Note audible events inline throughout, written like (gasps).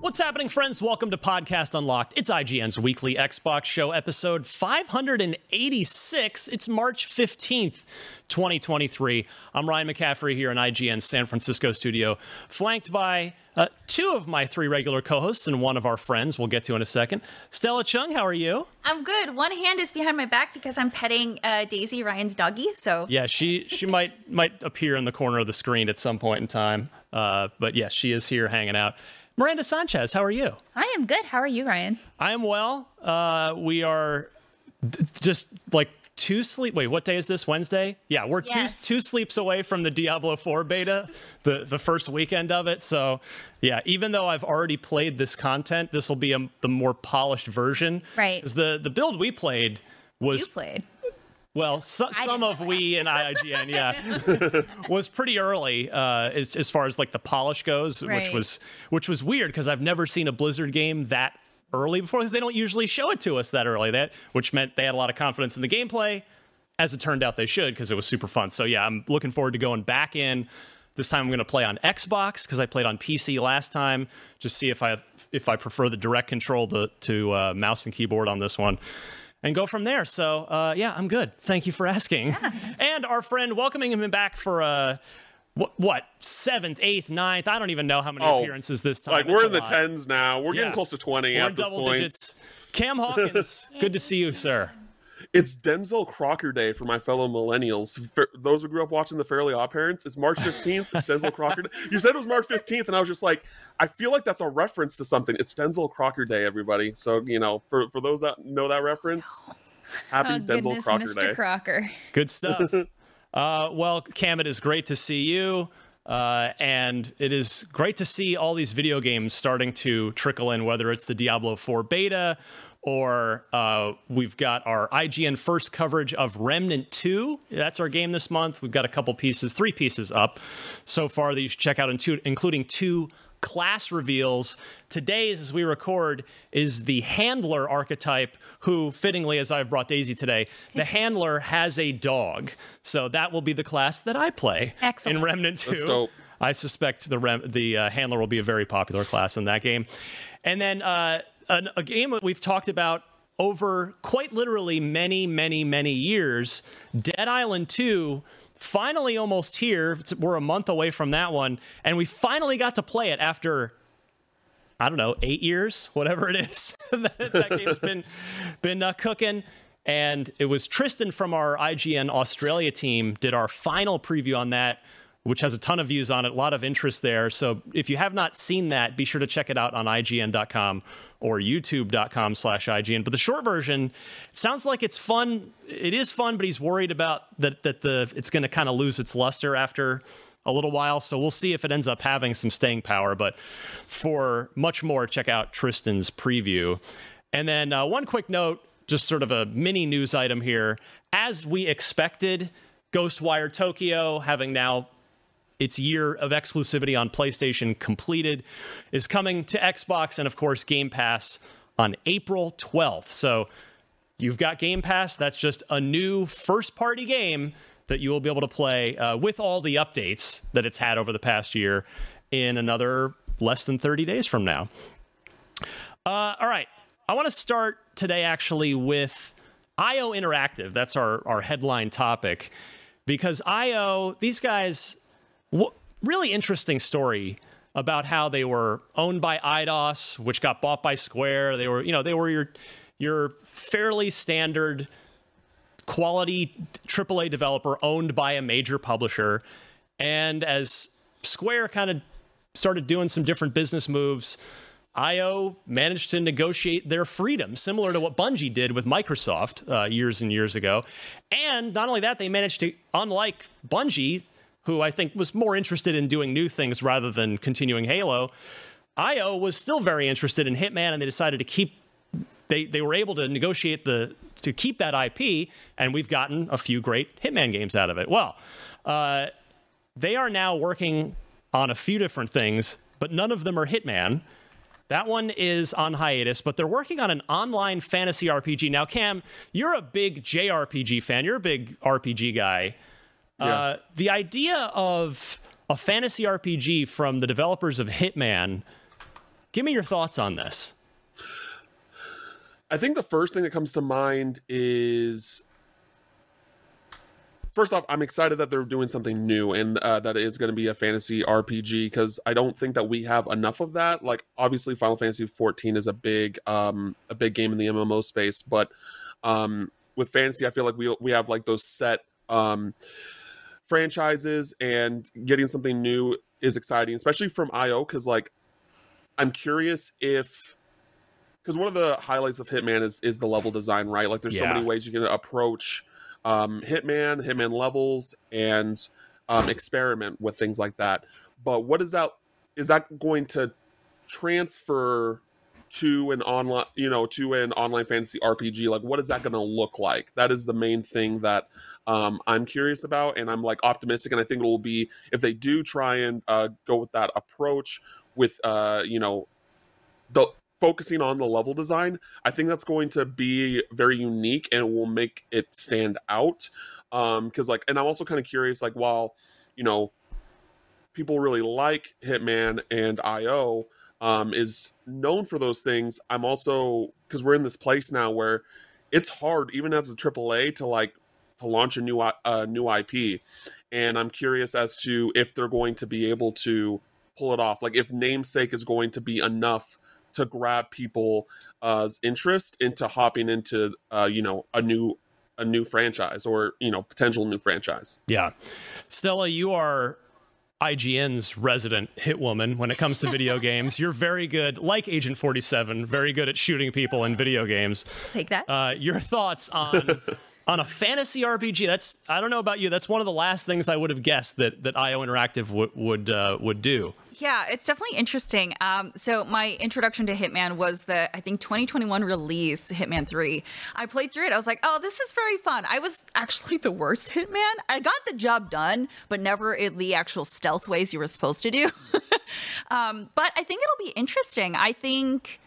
What's happening, friends? Welcome to Podcast Unlocked. It's IGN's weekly Xbox show, episode 586. It's March 15th, 2023. I'm Ryan McCaffrey here in IGN's San Francisco studio, flanked by uh, two of my three regular co hosts and one of our friends we'll get to in a second. Stella Chung, how are you? I'm good. One hand is behind my back because I'm petting uh, Daisy, Ryan's doggy. So Yeah, she she might might appear in the corner of the screen at some point in time. Uh, but yes, she is here hanging out. Miranda Sanchez, how are you? I am good. How are you, Ryan? I am well. Uh, we are d- just like two sleep. Wait, what day is this? Wednesday? Yeah, we're Yes. two two sleeps away from the Diablo 4 beta, the the first weekend of it. So, yeah, even though I've already played this content, this will be a, the more polished version. Right. 'Cause The the build we played was You played. Well, so, some of we and IGN, yeah, (laughs) was pretty early uh, as, as far as like the polish goes, which was which was weird because I've never seen a Blizzard game that early before because they don't usually show it to us that early. That which meant they had a lot of confidence in the gameplay. As it turned out, they should because it was super fun. So yeah, I'm looking forward to going back in. This time I'm going to play on Xbox because I played on PC last time. Just see if I if I prefer the direct control to, to uh, mouse and keyboard on this one and go from there. So uh, yeah, I'm good. Thank you for asking. And our friend welcoming him back for uh, what, what seventh, eighth, ninth? I don't even know how many Oh, appearances this time. Like we're a in the lot. tens now. We're Yeah. getting close to twenty We're at in this double point. digits. Cam Hawkins, (laughs) good to see you, sir. It's Denzel Crocker Day for my fellow millennials. For those who grew up watching the Fairly Odd Parents, it's March fifteenth. It's Denzel Crocker Day. You said it was March fifteenth, and I was just like, I feel like that's a reference to something. It's Denzel Crocker Day, everybody. So you know, for for those that know that reference, happy Oh, Denzel goodness, Crocker Mr. Day. Crocker. Good (laughs) stuff. uh, well, Cam, it is great to see you. Uh, and it is great to see all these video games starting to trickle in, whether it's the Diablo 4 beta or uh, we've got our IGN first coverage of Remnant 2. That's our game this month. We've got a couple pieces, three pieces up so far that you should check out, into- including two class reveals. Today's, as we record, is the handler archetype, who, fittingly, as I've brought Daisy today, the (laughs) handler has a dog. So that will be the class that I play Excellent. in Remnant 2. That's dope. I suspect the rem- the uh, handler will be a very popular class in that game. And then uh, an, a game that we've talked about over quite literally many, many, many years Dead Island 2. Finally, almost here. We're a month away from that one, and we finally got to play it after I don't know, eight years, whatever it is. (laughs) that, that game's been (laughs) been uh, cooking. And it was Tristan from our IGN Australia team did our final preview on that, which has a ton of views on it, a lot of interest there. So if you have not seen that, be sure to check it out on IGN.com or YouTube.com slash IGN. But the short version, it sounds like it's fun. It is fun, but he's worried about that that the it's going to kind of lose its luster after a little while. So we'll see if it ends up having some staying power. But for much more, check out Tristan's preview. And then uh, one quick note just sort of a mini news item here. As we expected, Ghostwire Tokyo, having now its year of exclusivity on PlayStation completed, is coming to Xbox and, of course, Game Pass on April 12th. So you've got Game Pass. That's just a new first party game that you will be able to play uh, with all the updates that it's had over the past year in another less than 30 days from now. Uh, all right. I want to start today actually with IO Interactive. That's our, our headline topic. Because IO, these guys, w- really interesting story about how they were owned by Eidos, which got bought by Square. They were, you know, they were your your fairly standard quality AAA developer owned by a major publisher. And as Square kind of started doing some different business moves, IO managed to negotiate their freedom, similar to what Bungie did with Microsoft uh, years and years ago. And not only that, they managed to, unlike Bungie, who I think was more interested in doing new things rather than continuing Halo, IO was still very interested in Hitman, and they decided to keep. They, they were able to negotiate the to keep that IP, and we've gotten a few great Hitman games out of it. Well, uh, they are now working on a few different things, but none of them are Hitman. That one is on hiatus, but they're working on an online fantasy RPG. Now, Cam, you're a big JRPG fan. You're a big RPG guy. Yeah. Uh, the idea of a fantasy RPG from the developers of Hitman, give me your thoughts on this. I think the first thing that comes to mind is first off, I'm excited that they're doing something new and uh, that it is going to be a fantasy RPG because I don't think that we have enough of that. Like, obviously, Final Fantasy 14 is a big, um, a big game in the MMO space, but um, with fantasy, I feel like we we have like those set um, franchises, and getting something new is exciting, especially from IO because like I'm curious if because one of the highlights of Hitman is is the level design, right? Like, there's yeah. so many ways you can approach um, Hitman, Hitman levels, and um, experiment with things like that. But what is that? Is that going to transfer to an online, you know, to an online fantasy RPG? Like, what is that going to look like? That is the main thing that um, I'm curious about, and I'm like optimistic, and I think it will be if they do try and uh, go with that approach with, uh, you know, the focusing on the level design, I think that's going to be very unique and will make it stand out. Um, because like, and I'm also kind of curious, like, while you know, people really like Hitman and IO, um, is known for those things. I'm also because we're in this place now where it's hard, even as a AAA, to like to launch a new uh, new IP, and I'm curious as to if they're going to be able to pull it off. Like if namesake is going to be enough to grab people's uh, interest into hopping into uh, you know a new a new franchise or you know potential new franchise. Yeah, Stella, you are IGN's resident hit woman when it comes to video (laughs) games. You're very good, like Agent 47, very good at shooting people in video games. Take that. Uh, your thoughts on (laughs) on a fantasy RPG? That's I don't know about you. That's one of the last things I would have guessed that that IO Interactive w- would uh, would do. Yeah, it's definitely interesting. Um, so my introduction to Hitman was the I think 2021 release, Hitman 3. I played through it. I was like, oh, this is very fun. I was (laughs) actually the worst Hitman. I got the job done, but never in the actual stealth ways you were supposed to do. (laughs) um, but I think it'll be interesting. I think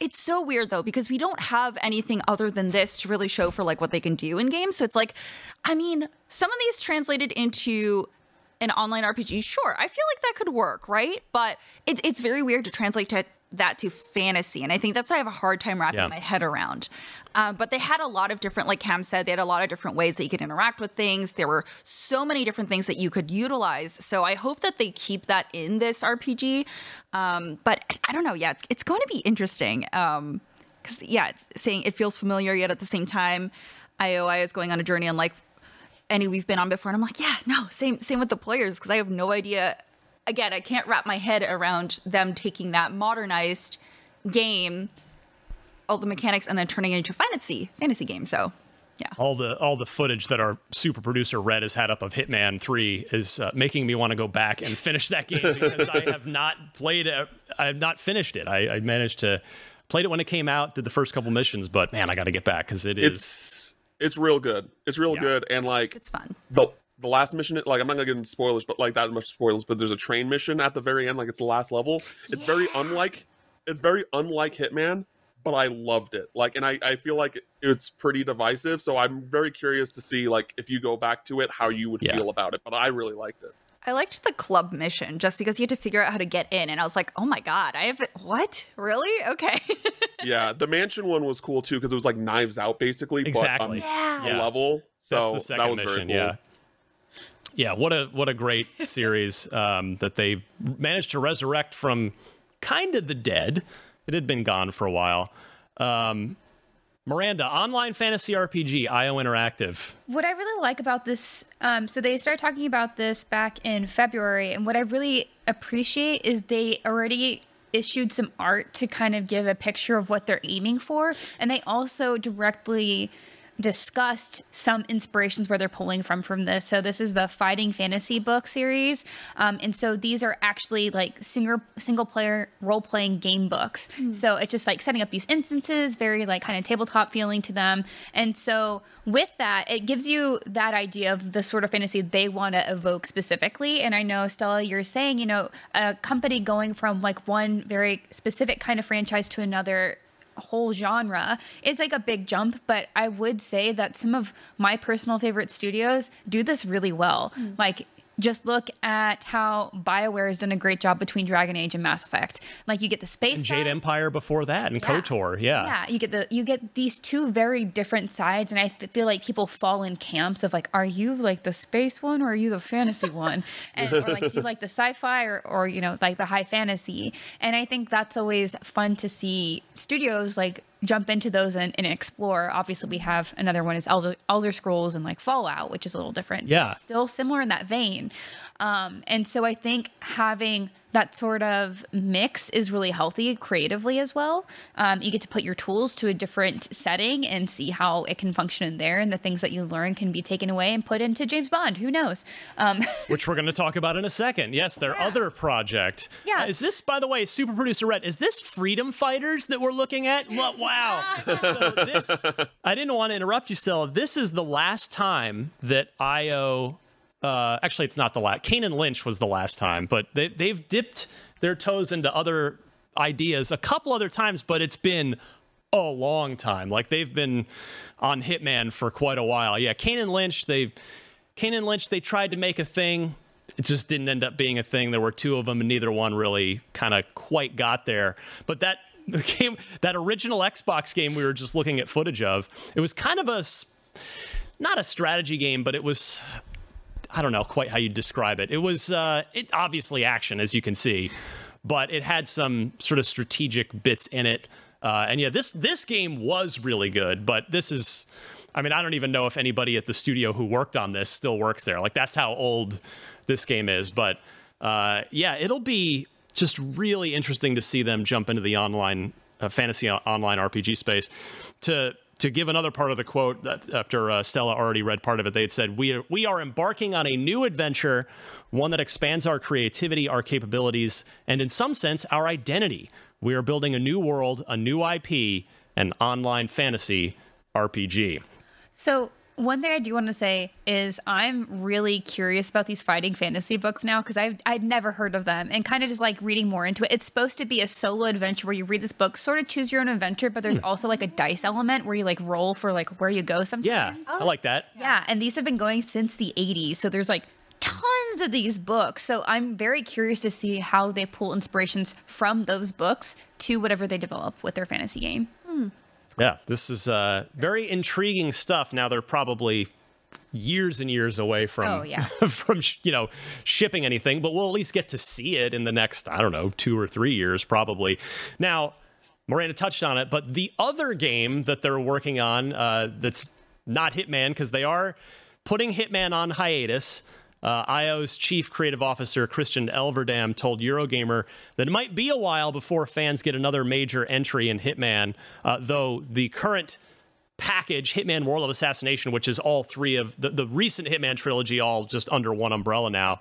it's so weird though because we don't have anything other than this to really show for like what they can do in games so it's like i mean some of these translated into an online RPG, sure, I feel like that could work, right? But it, it's very weird to translate to that to fantasy, and I think that's why I have a hard time wrapping yeah. my head around. Uh, but they had a lot of different, like Cam said, they had a lot of different ways that you could interact with things. There were so many different things that you could utilize. So I hope that they keep that in this RPG. Um, but I don't know. Yeah, it's, it's going to be interesting. Um, because yeah, it's saying it feels familiar yet at the same time, IOI is going on a journey unlike any we've been on before, and I'm like, yeah, no, same same with the players because I have no idea. Again, I can't wrap my head around them taking that modernized game, all the mechanics, and then turning it into a fantasy fantasy game. So yeah. All the all the footage that our super producer Red has had up of Hitman Three is uh, making me want to go back and finish that game because I have (laughs) not played it. I have not finished it. I, I, managed to played it when it came out, did the first couple missions, but man, I got to get back because it is. It's it's real good. It's real yeah. good, and like it's fun. The the last mission, like I'm not gonna get into spoilers, but like that much spoilers. But there's a train mission at the very end, like it's the last level. It's yeah. very unlike. It's very unlike Hitman, but I loved it. Like, and I, I feel like it's pretty divisive. So I'm very curious to see, like, if you go back to it, how you would yeah. feel about it. But I really liked it. I liked the club mission just because you had to figure out how to get in. And I was like, oh my God, I have. What? Really? Okay. (laughs) yeah. The mansion one was cool too because it was like knives out basically. Exactly. But, um, yeah. level. So that was mission, very cool. Yeah. Yeah. What a, what a great (laughs) series um, that they managed to resurrect from kind of the dead. It had been gone for a while. Um, Miranda, online fantasy RPG, IO Interactive. What I really like about this, um, so they started talking about this back in February, and what I really appreciate is they already issued some art to kind of give a picture of what they're aiming for, and they also directly discussed some inspirations where they're pulling from from this. So this is the Fighting Fantasy book series, um, and so these are actually like single single player role playing game books. Mm. So it's just like setting up these instances, very like kind of tabletop feeling to them. And so with that, it gives you that idea of the sort of fantasy they want to evoke specifically. And I know Stella, you're saying you know a company going from like one very specific kind of franchise to another whole genre is like a big jump, but I would say that some of my personal favorite studios do this really well. Mm. Like just look at how BioWare has done a great job between Dragon Age and Mass Effect. Like you get the space and Jade side. Empire before that and yeah. KOTOR, yeah. Yeah, you get the you get these two very different sides and I feel like people fall in camps of like are you like the space one or are you the fantasy one? (laughs) And or like do you like the sci-fi or or you know like the high fantasy? And I think that's always fun to see studios like jump into those and, and, explore. Obviously, we have another one is Elder, Elder Scrolls and like Fallout, which is a little different. Yeah, still similar in that vein. Um, and so I think having that sort of mix is really healthy creatively as well. Um, you get to put your tools to a different setting and see how it can function in there, and the things that you learn can be taken away and put into James Bond. Who knows? Um, (laughs) Which we're going to talk about in a second. Yes, their yeah. other project. Yeah. Uh, is this, by the way, super producer Red? Is this Freedom Fighters that we're looking at? (laughs) Wow. so this, I didn't want to interrupt you, Stella. This is the last time that IO uh, actually, it's not the last. Kane and Lynch was the last time, but they, they've dipped their toes into other ideas a couple other times, but it's been a long time. Like they've been on Hitman for quite a while. Yeah, Kane and Lynch, they Kane and Lynch, they tried to make a thing. It just didn't end up being a thing. There were two of them, and neither one really kind of quite got there. But that (laughs) game, that original Xbox game we were just looking at footage of, it was kind of a not a strategy game, but it was I don't know quite how you describe it. It was uh, it obviously action, as you can see, but it had some sort of strategic bits in it. Uh, and yeah, this this game was really good, but this is. I mean, I don't even know if anybody at the studio who worked on this still works there. Like that's how old this game is. But uh, yeah, it'll be just really interesting to see them jump into the online uh, fantasy online RPG space. To to give another part of the quote after uh, Stella already read part of it, they had said, we are, we are embarking on a new adventure, one that expands our creativity, our capabilities, and in some sense, our identity. We are building a new world, a new IP, an online fantasy RPG. So one thing I do want to say is I'm really curious about these fighting fantasy books now because I've I'd never heard of them and kind of just like reading more into it. It's supposed to be a solo adventure where you read this book, sort of choose your own adventure, but there's hmm. also like a dice element where you like roll for like where you go sometimes. Yeah, oh. I like that. Yeah, and these have been going since the 80s, so there's like tons of these books. So I'm very curious to see how they pull inspirations from those books to whatever they develop with their fantasy game. Yeah, this is uh, very intriguing stuff. Now they're probably years and years away from oh, yeah. (laughs) from you know shipping anything, but we'll at least get to see it in the next I don't know two or three years probably. Now, Miranda touched on it, but the other game that they're working on uh, that's not Hitman because they are putting Hitman on hiatus. Uh, IO's chief creative officer Christian Elverdam told Eurogamer that it might be a while before fans get another major entry in Hitman, uh, though the current package, Hitman World of Assassination, which is all three of the, the recent Hitman trilogy, all just under one umbrella now,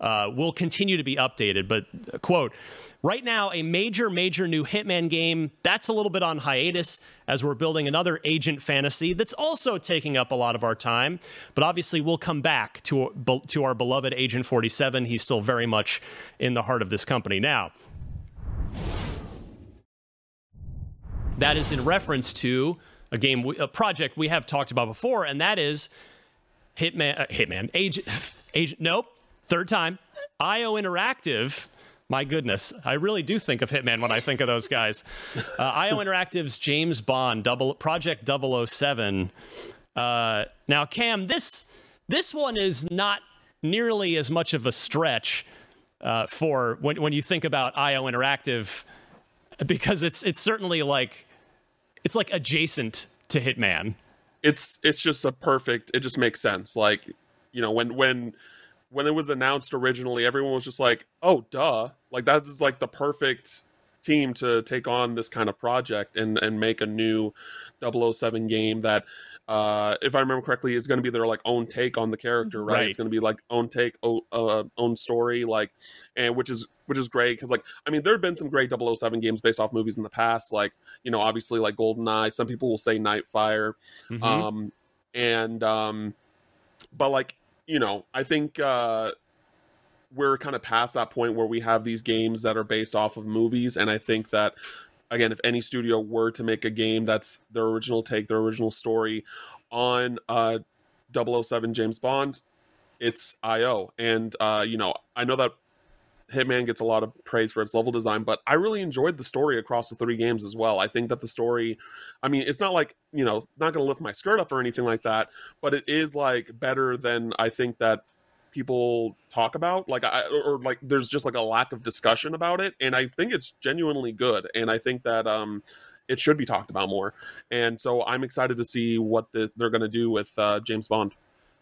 uh, will continue to be updated. But, uh, quote, Right now, a major, major new Hitman game that's a little bit on hiatus as we're building another agent fantasy that's also taking up a lot of our time. But obviously, we'll come back to, to our beloved Agent 47. He's still very much in the heart of this company. Now, that is in reference to a game, a project we have talked about before, and that is Hitman, uh, Hitman, Agent, (laughs) Agent, nope, third time, IO Interactive my goodness, I really do think of Hitman when I think of those guys. Uh, (laughs) IO Interactive's James Bond, double Project 007. Uh, now, Cam, this this one is not nearly as much of a stretch uh, for when when you think about IO Interactive, because it's it's certainly like it's like adjacent to Hitman. It's it's just a perfect. It just makes sense. Like you know when when when it was announced originally, everyone was just like, "Oh, duh!" Like that is like the perfect team to take on this kind of project and and make a new 007 game that uh, if I remember correctly, is going to be their like own take on the character, right? right. It's going to be like own take, own, uh, own story, like, and which is which is great because like I mean there have been some great 007 games based off movies in the past, like you know obviously like GoldenEye. Some people will say Nightfire, mm-hmm. um, and um, but like you know, I think uh, we're kind of past that point where we have these games that are based off of movies, and I think that again, if any studio were to make a game that's their original take, their original story on uh, 007 James Bond, it's IO. And uh, you know, I know that Hitman gets a lot of praise for its level design, but I really enjoyed the story across the three games as well. I think that the story, I mean, it's not like, you know, not going to lift my skirt up or anything like that, but it is like better than I think that people talk about like I or like there's just like a lack of discussion about it and I think it's genuinely good and I think that um it should be talked about more. And so I'm excited to see what the, they're going to do with uh, James Bond.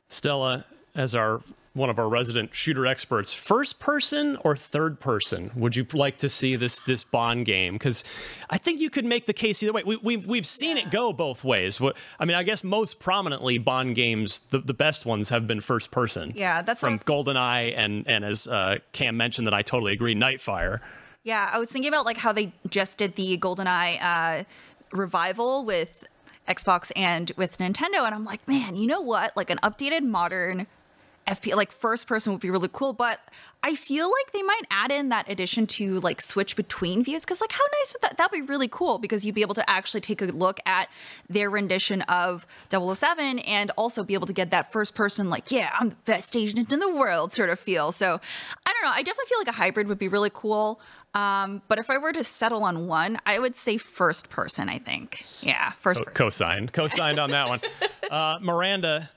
Stella, as our one of our resident shooter experts, first person or third person would you like to see this this Bond game? Because I think you could make the case either way. We, we've we've seen yeah. it go both ways. I mean, I guess most prominently Bond games, the, the best ones have been first person. Yeah, that's from GoldenEye and and as uh, Cam mentioned, that I totally agree, Nightfire. Yeah, I was thinking about like how they just did the GoldenEye uh, revival with Xbox and with Nintendo, and I'm like, man, you know what? Like an updated modern FP like first person would be really cool, but I feel like they might add in that addition to like switch between views because like how nice would that that'd be really cool because you'd be able to actually take a look at their rendition of 007 and also be able to get that first person like yeah I'm the best agent in the world sort of feel. So I don't know. I definitely feel like a hybrid would be really cool. Um, but if I were to settle on one, I would say first person. I think yeah, first person. Co-signed, co-signed on that one. (laughs) Uh, Miranda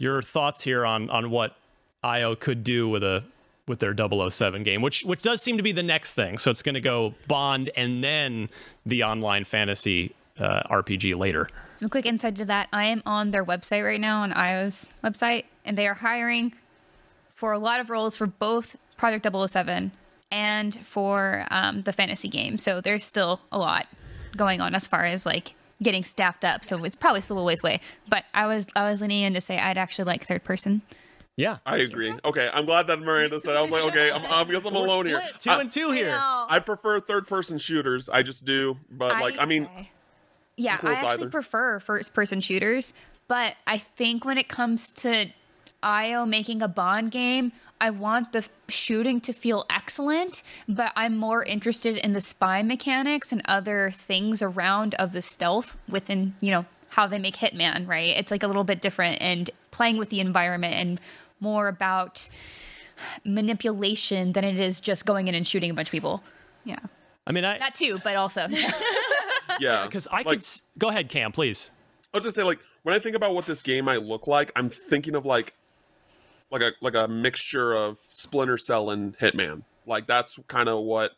your thoughts here on on what IO could do with a with their 007 game, which which does seem to be the next thing. So it's going to go Bond and then the online fantasy uh, RPG later. Some quick insight to that: I am on their website right now, on IO's website, and they are hiring for a lot of roles for both Project 007 and for um, the fantasy game. So there's still a lot going on as far as like getting staffed up. So it's probably still a ways away. But I was I was leaning in to say I'd actually like third person. Yeah, I agree. Okay, I'm glad that Miranda said. I was like, okay, I'm, I'm because I'm We're alone split. here. Two I, and two here. I, I prefer third person shooters. I just do, but I, like, I mean, yeah, cool I actually either. prefer first person shooters. But I think when it comes to IO making a Bond game, I want the shooting to feel excellent, but I'm more interested in the spy mechanics and other things around of the stealth within, you know, how they make Hitman, right? It's like a little bit different and playing with the environment and more about manipulation than it is just going in and shooting a bunch of people. Yeah. I mean, I that too, but also (laughs) yeah, (laughs) because I like, could go ahead, Cam, please. I was just say like when I think about what this game might look like, I'm thinking of like like a like a mixture of Splinter Cell and Hitman. Like that's kind of what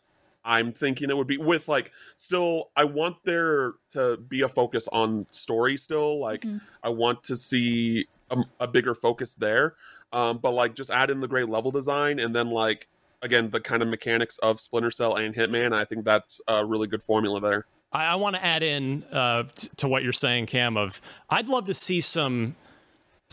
I'm thinking it would be with like still I want there to be a focus on story still like Mm-hmm. I want to see a, a bigger focus there um but like just add in the great level design and then like again the kind of mechanics of Splinter Cell and Hitman I think that's a really good formula there I, I want to add in uh, t- to what you're saying, Cam. Of I'd love to see some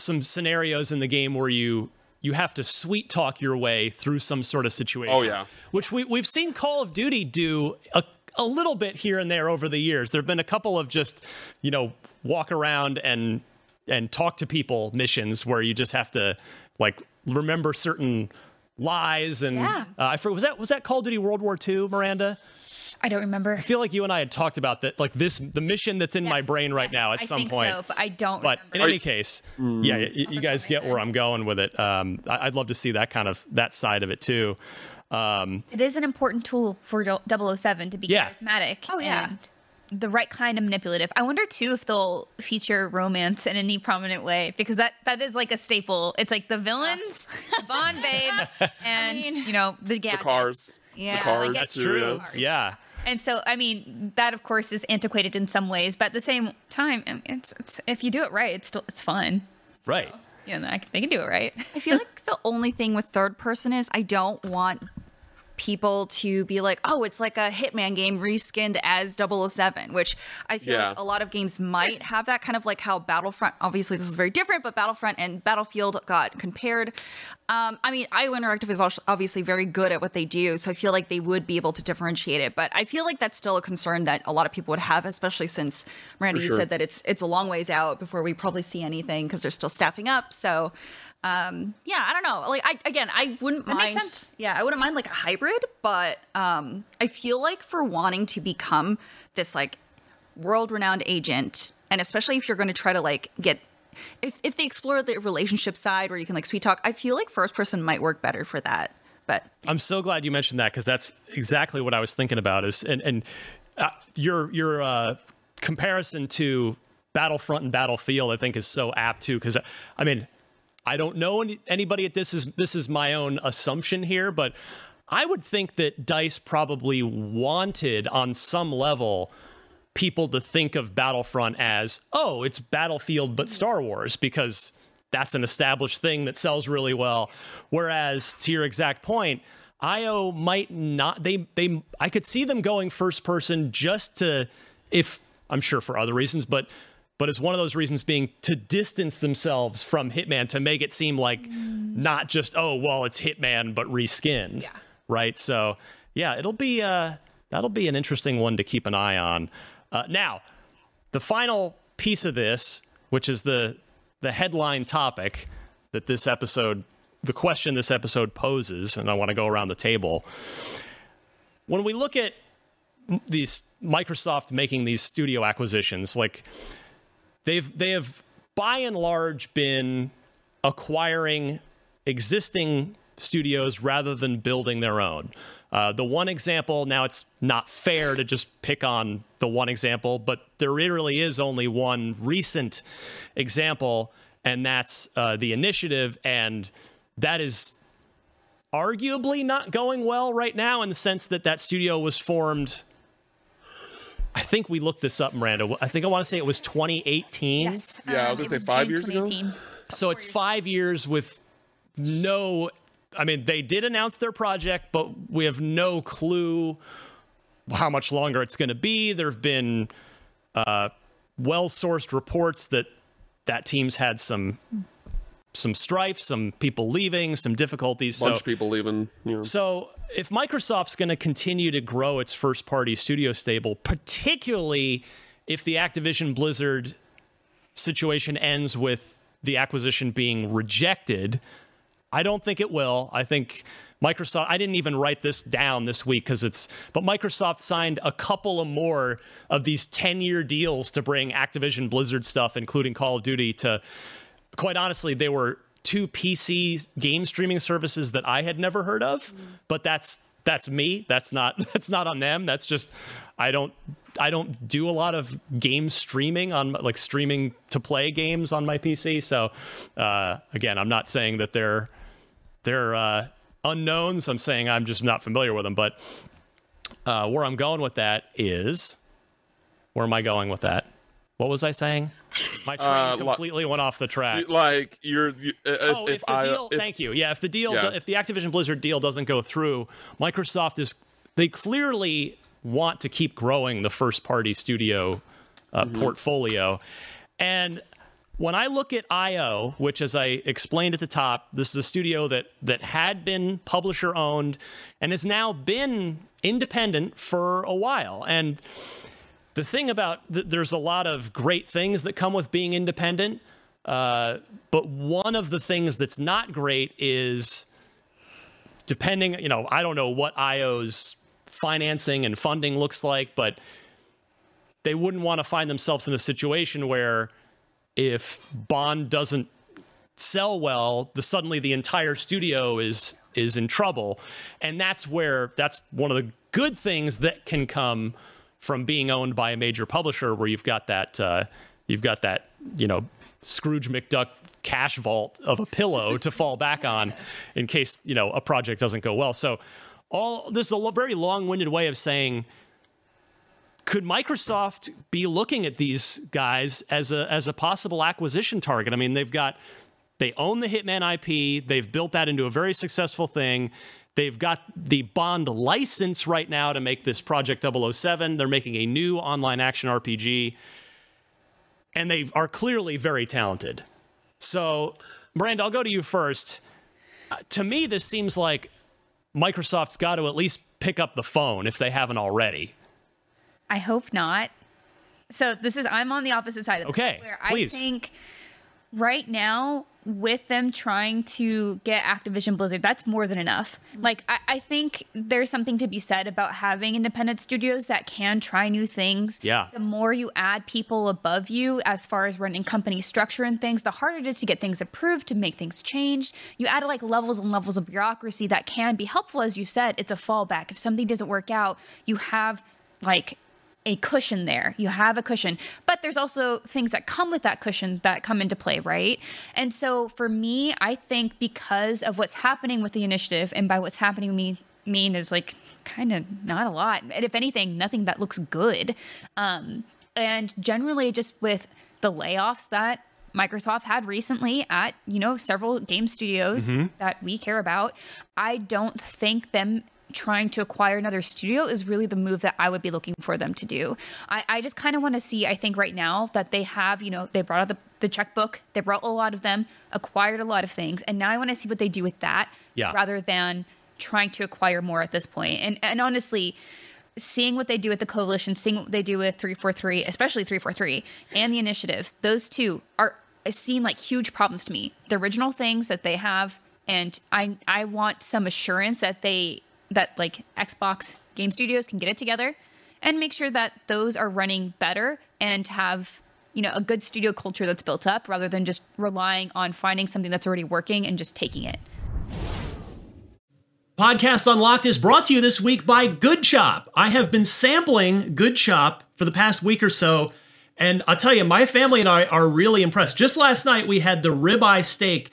some scenarios in the game where you you have to sweet talk your way through some sort of situation. Oh, yeah. which we we've seen Call of Duty do a a little bit here and there over the years. There've been a couple of just you know walk around and and talk to people missions where you just have to like remember certain lies and Yeah. uh, I forget was that was that Call of Duty World War II, Miranda? I don't remember. I feel like you and I had talked about that, like this, the mission that's in my brain right yes, now at I some think point. so, but I don't. But in remember. any case, yeah, y- you, guys get where I'm going with it. Um, I- I'd love to see that kind of that side of it too. Um, it is an important tool for 007 to be Yeah. charismatic. Oh, yeah. and the right kind of manipulative. I wonder too if they'll feature romance in any prominent way because that that is like a staple. It's like the villains, the (laughs) Bond babe, (laughs) and mean- you know the the cars Yeah, the cars that's too, true. yeah. Yeah. And so, I mean, that of course is antiquated in some ways, but at the same time, it's, it's if you do it right, it's still it's fun. Right. You know, I can- they can do it right. I feel like the only thing with third person is I don't want people to be like, oh, it's like a Hitman game reskinned as 007, which I feel Yeah. like a lot of games might have that kind of like how Battlefront, obviously this is very different, but Battlefront and Battlefield got compared. Um, I mean, IO Interactive is also obviously very good at what they do, so I feel like they would be able to differentiate it. But I feel like that's still a concern that a lot of people would have, especially since Miranda, For you said that it's it's a long ways out before we probably see anything because they're still staffing up. So um yeah i don't know like i again i wouldn't That makes mind sense. yeah i wouldn't mind like a hybrid but um i feel like for wanting to become this like world renowned agent and especially if you're going to try to like get if, if they explore the relationship side where you can like sweet talk i feel like first person might work better for that but I'm so glad you mentioned that because that's exactly what I was thinking about. Is and and uh, your your uh, comparison to Battlefront and Battlefield, I think, is so apt too. Because I mean, I don't know any, anybody at this is this is my own assumption here, but I would think that Dice probably wanted on some level people to think of Battlefront as, oh, it's Battlefield but Star Wars because that's an established thing that sells really well. Whereas to your exact point, IO might not they they I could see them going first person just to if I'm sure for other reasons, but but it's one of those reasons being to distance themselves from Hitman to make it seem like not just oh well it's Hitman but reskinned. Yeah. Right? So yeah, it'll be uh that'll be an interesting one to keep an eye on. Uh, now, the final piece of this, which is the the headline topic that this episode, the question this episode poses, and I want to go around the table. When we look at these Microsoft making these studio acquisitions, like they've they have by and large been acquiring existing studios rather than building their own. Uh, the one example now it's not fair to just pick on the one example, but there really is only one recent example, and that's uh, the initiative, and that is arguably not going well right now in the sense that that studio was formed. I think we looked this up, Miranda. I think I want to say it was 2018. Yes. Yeah, I was um, gonna it say five June years ago? 2018. So it's five years with no. I mean, they did announce their project, but we have no clue how much longer it's going to be. There have been uh, well-sourced reports that that team's had some some strife, some people leaving, some difficulties. bunch so people leaving you know. so, if Microsoft's going to continue to grow its first party studio stable, particularly if the Activision Blizzard situation ends with the acquisition being rejected, I don't think it will. I think Microsoft, I didn't even write this down this week because it's, but Microsoft signed a couple of more of these 10 year deals to bring Activision Blizzard stuff, including Call of Duty, to, quite honestly, they were two PC game streaming services that I had never heard of, but that's, that's me. That's not, (laughs) that's not on them. That's just, I don't, I don't do a lot of game streaming on like streaming to play games on my PC. So, uh, again, I'm not saying that they're, they're uh, unknowns. I'm saying I'm just not familiar with them. But uh, where I'm going with that is, where am I going with that? What was I saying? My train Uh, completely went off the track. Like you're. You, uh, Oh, if, if, the I, deal, if- thank you. Yeah, if the deal, Yeah. if the Activision Blizzard deal doesn't go through, Microsoft is they clearly want to keep growing the first party studio uh, Mm-hmm. portfolio, and when I look at IO, which as I explained at the top, this is a studio that that had been publisher owned and has now been independent for a while, and the thing about th- there's a lot of great things that come with being independent uh, but one of the things that's not great is depending you know i don't know what io's financing and funding looks like but they wouldn't want to find themselves in a situation where if bond doesn't sell well the suddenly the entire studio is is in trouble. And that's where that's one of the good things that can come from being owned by a major publisher where you've got that uh, you've got that you know Scrooge McDuck cash vault of a pillow to fall back on in case you know a project doesn't go well so all this is a very long-winded way of saying could Microsoft be looking at these guys as a as a possible acquisition target? I mean, they've got they own the Hitman IP, they've built that into a very successful thing. They've got the Bond license right now to make this Project 007. They're making a new online action RPG. And they are clearly very talented. So, Miranda, I'll go to you first. Uh, to me, this seems like Microsoft's got to at least pick up the phone if they haven't already. I hope not. So this is I'm on the opposite side of this, Okay, where please. I think right now with them trying to get Activision Blizzard, that's more than enough. Mm-hmm. Like I, I think there's something to be said about having independent studios that can try new things. Yeah. The more you add people above you as far as running company structure and things, the harder it is to get things approved, to make things change. You add like levels and levels of bureaucracy that can be helpful, as you said. It's a fallback. If something doesn't work out, you have like a cushion there. You have a cushion. But there's also things that come with that cushion that come into play, right? And so for me, I think because of what's happening with the initiative, and by what's happening me mean is like kind of not a lot. And if anything, nothing that looks good. Um, and generally just with the layoffs that Microsoft had recently at, you know, several game studios that we care about, I don't think them trying to acquire another studio is really the move that I would be looking for them to do. I, I just kind of want to see, I think right now that they have, you know, they brought out the, the checkbook, they brought a lot of them, acquired a lot of things, and now I want to see what they do with that Yeah. rather than trying to acquire more at this point. And and honestly, seeing what they do with the coalition, seeing what they do with 343, especially 343 and the initiative, those two are seem like huge problems to me. The original things that they have and I I want some assurance that they that like Xbox game studios can get it together and make sure that those are running better and have you know a good studio culture that's built up rather than just relying on finding something that's already working and just taking it. Podcast Unlocked is brought to you this week by Good Chop. I have been sampling Good Chop for the past week or so, and I'll tell you, my family and I are really impressed. Just last night, we had the ribeye steak.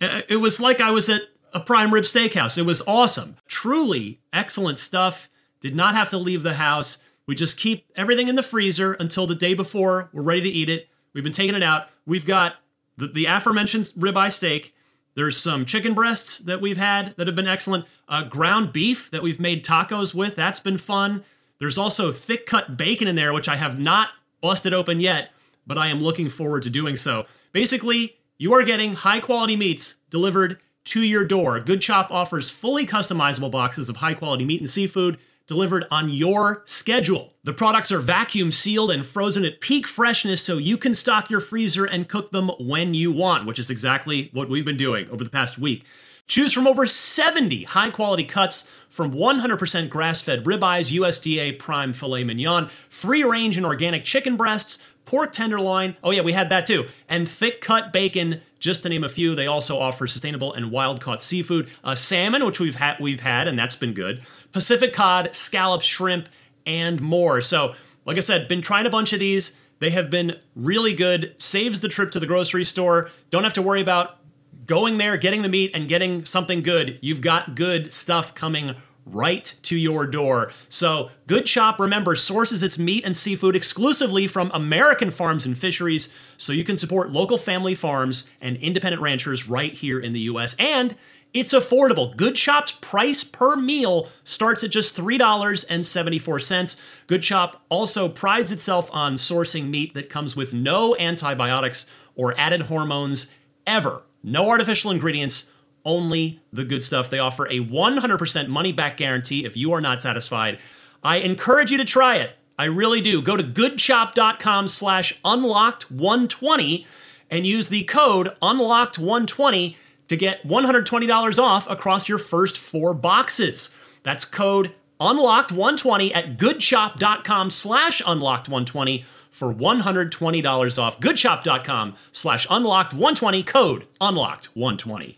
Uh, It was like I was at a prime rib steakhouse. It was awesome. Truly excellent stuff. Did not have to leave the house. We just keep everything in the freezer until the day before we're ready to eat it. We've been taking it out. We've got the, the aforementioned ribeye steak. There's some chicken breasts that we've had that have been excellent. Uh, ground beef that we've made tacos with. That's been fun. There's also thick cut bacon in there, which I have not busted open yet, but I am looking forward to doing so. Basically, you are getting high quality meats delivered to your door. Good Chop offers fully customizable boxes of high quality meat and seafood delivered on your schedule. The products are vacuum sealed and frozen at peak freshness so you can stock your freezer and cook them when you want, which is exactly what we've been doing over the past week. Choose from over 70 high quality cuts from 100% grass fed ribeyes, USDA prime filet mignon, free range and organic chicken breasts, pork tenderloin. Oh, yeah, we had that too. And thick cut bacon, just to name a few. They also offer sustainable and wild caught seafood, uh, salmon, which we've had, we've had, and that's been good, Pacific cod, scallops, shrimp, and more. So, like I said, been trying a bunch of these. They have been really good. Saves the trip to the grocery store. Don't have to worry about going there, getting the meat, and getting something good. You've got good stuff coming right to your door. So, Good Chop, remember, sources its meat and seafood exclusively from American farms and fisheries, so you can support local family farms and independent ranchers right here in the US. And it's affordable. Good Chop's price per meal starts at just $3.74. Good Chop also prides itself on sourcing meat that comes with no antibiotics or added hormones ever. No artificial ingredients, only the good stuff. They offer a 100% money back guarantee if you are not satisfied. I encourage you to try it. I really do. Go to goodchop.com slash unlocked120 and use the code unlocked120 to get $120 off across your first four boxes. That's code unlocked120 at goodchop.com slash unlocked120 for $120 off. Goodchop.com slash unlocked120 code unlocked120.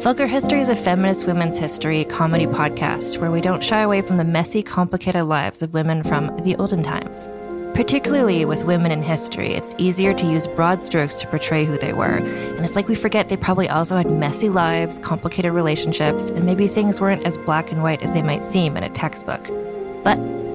Vulgar History is a feminist women's history comedy podcast where we don't shy away from the messy, complicated lives of women from the olden times. Particularly with women in history, it's easier to use broad strokes to portray who they were, and it's like we forget they probably also had messy lives, complicated relationships, and maybe things weren't as black and white as they might seem in a textbook. But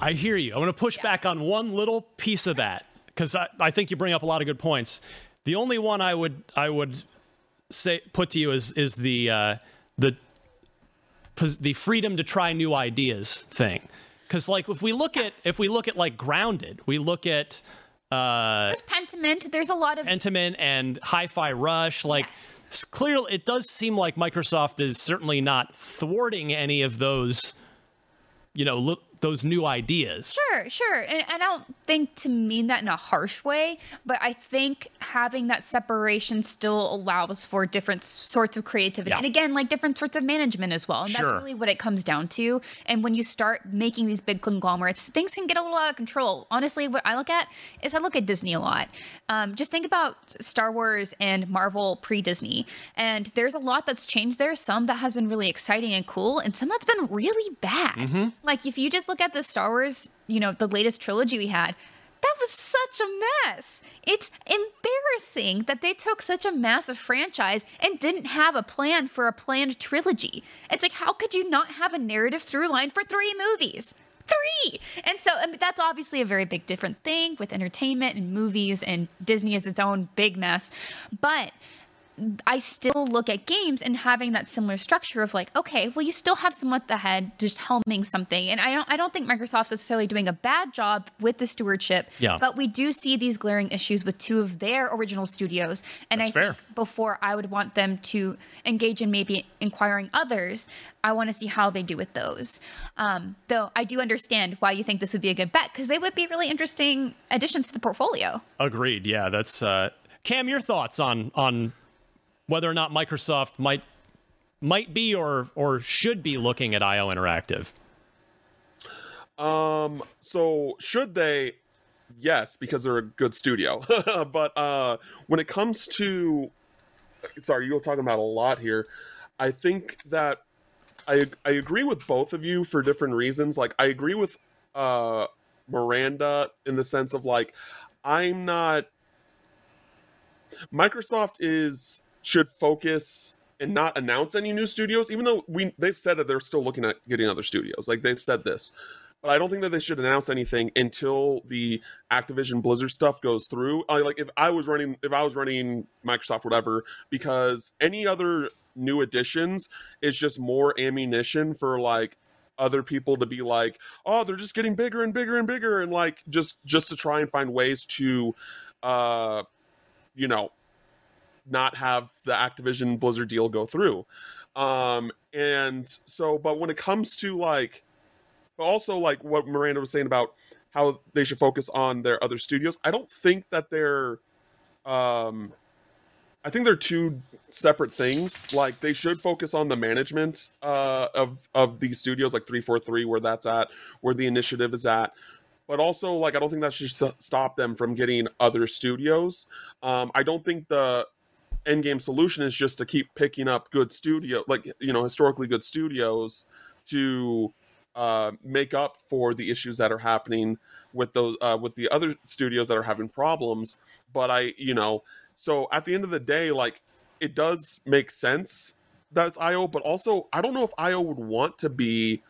I hear you. I'm going to push back on one little piece of that because I, I think you bring up a lot of good points. The only one I would I would say put to you is is the uh, the the freedom to try new ideas thing. Because like if we look at if we look at like Grounded, we look at uh There's Pentiment. There's a lot of Pentiment and Hi-Fi Rush. Like Yes. clearly, it does seem like Microsoft is certainly not thwarting any of those, you know, look those new ideas. Sure, sure. And I don't think to mean that in a harsh way, but I think having that separation still allows for different sorts of creativity. Yeah. And again, like different sorts of management as well. And Sure. that's really what it comes down to. And when you start making these big conglomerates, things can get a little out of control. Honestly, what I look at is I look at Disney a lot. Um, just think about Star Wars and Marvel pre Disney. And there's a lot that's changed there. Some that has been really exciting and cool, and some that's been really bad. Like if you just look at the Star Wars, you know, the latest trilogy we had, that was such a mess. It's embarrassing that they took such a massive franchise and didn't have a plan for a planned trilogy. It's like, how could you not have a narrative through line for three movies? Three! And so I mean, that's obviously a very big different thing with entertainment and movies, and Disney is its own big mess. But I still look at games and having that similar structure of like, okay, well, you still have someone at the head just helming something, and I don't, I don't think Microsoft's necessarily doing a bad job with the stewardship. Yeah. But we do see these glaring issues with two of their original studios, and That's I fair. think before I would want them to engage in maybe inquiring others, I want to see how they do with those. Um, though I do understand why you think this would be a good bet because they would be really interesting additions to the portfolio. Agreed. Yeah, that's uh, Cam. Your thoughts on on whether or not Microsoft might might be or or should be looking at IO Interactive. Um, so should they? Yes, because they're a good studio. (laughs) but uh, when it comes to, sorry, you're talking about a lot here. I think that I I agree with both of you for different reasons. Like I agree with uh Miranda in the sense of like I'm not. Microsoft is should focus and not announce any new studios, even though we they've said that they're still looking at getting other studios. Like they've said this. But I don't think that they should announce anything until the Activision Blizzard stuff goes through. I, like if I was running if I was running Microsoft whatever because any other new additions is just more ammunition for like other people to be like, oh, they're just getting bigger and bigger and bigger, and like just just to try and find ways to, uh, you know, not have the Activision Blizzard deal go through. Um, and so, but when it comes to like, also like what Miranda was saying about how they should focus on their other studios, I don't think that they're, um, I think they're two separate things. Like they should focus on the management uh, of of these studios, like three four three, where that's at, where the initiative is at. But also, like I don't think that should stop them from getting other studios. Um, I don't think the end game solution is just to keep picking up good studio, like you know historically good studios, to uh, make up for the issues that are happening with those uh, with the other studios that are having problems. But I, you know so at the end of the day, like it does make sense that it's IO, but also I don't know if IO would want to be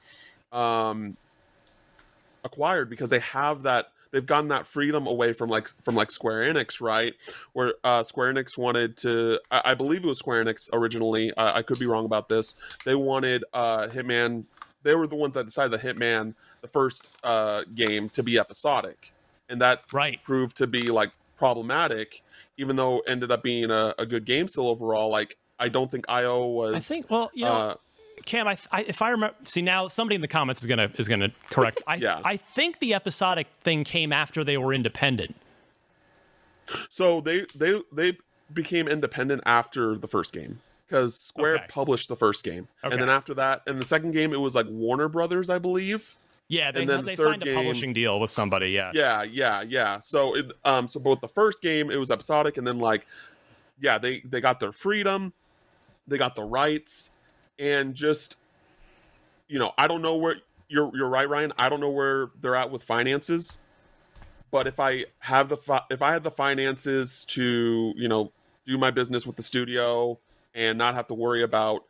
um acquired because they have that they've gotten that freedom away from like from like Square Enix, right? Where uh, Square Enix wanted to, I, I, believe it was Square Enix originally. I could be wrong about this. They wanted uh, Hitman. They were the ones that decided the Hitman, the first uh, game, to be episodic, and that right proved to be like problematic even though it ended up being a, a good game still overall, like I don't think IO was. I think well, you know, uh, Cam, I, I, if I remember, see now somebody in the comments is gonna is gonna correct. (laughs) I yeah. I think the episodic thing came after they were independent. So they they they became independent after the first game because Square okay. published the first game, okay. and then after that, in the second game, it was like Warner Brothers, I believe. Yeah, they, they signed a publishing deal with somebody. Yeah, yeah, yeah, yeah. So, it, um, so both the first game it was episodic, and then like, yeah, they they got their freedom, they got the rights, and just, you know, I don't know where you're you're right, Ryan. I don't know where they're at with finances, but if I have the fi- if I had the finances to you know do my business with the studio and not have to worry about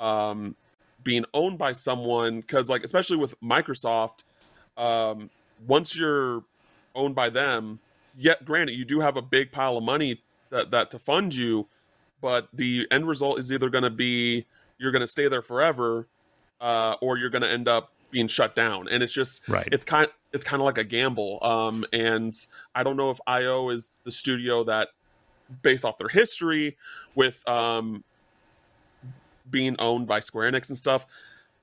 um being owned by someone because like especially with microsoft um once you're owned by them yet granted you do have a big pile of money that that to fund you but the end result is either going to be you're going to stay there forever uh, or you're going to end up being shut down and it's just right it's kind it's kind of like a gamble um and i don't know if io is the studio that based off their history with um being owned by Square Enix and stuff.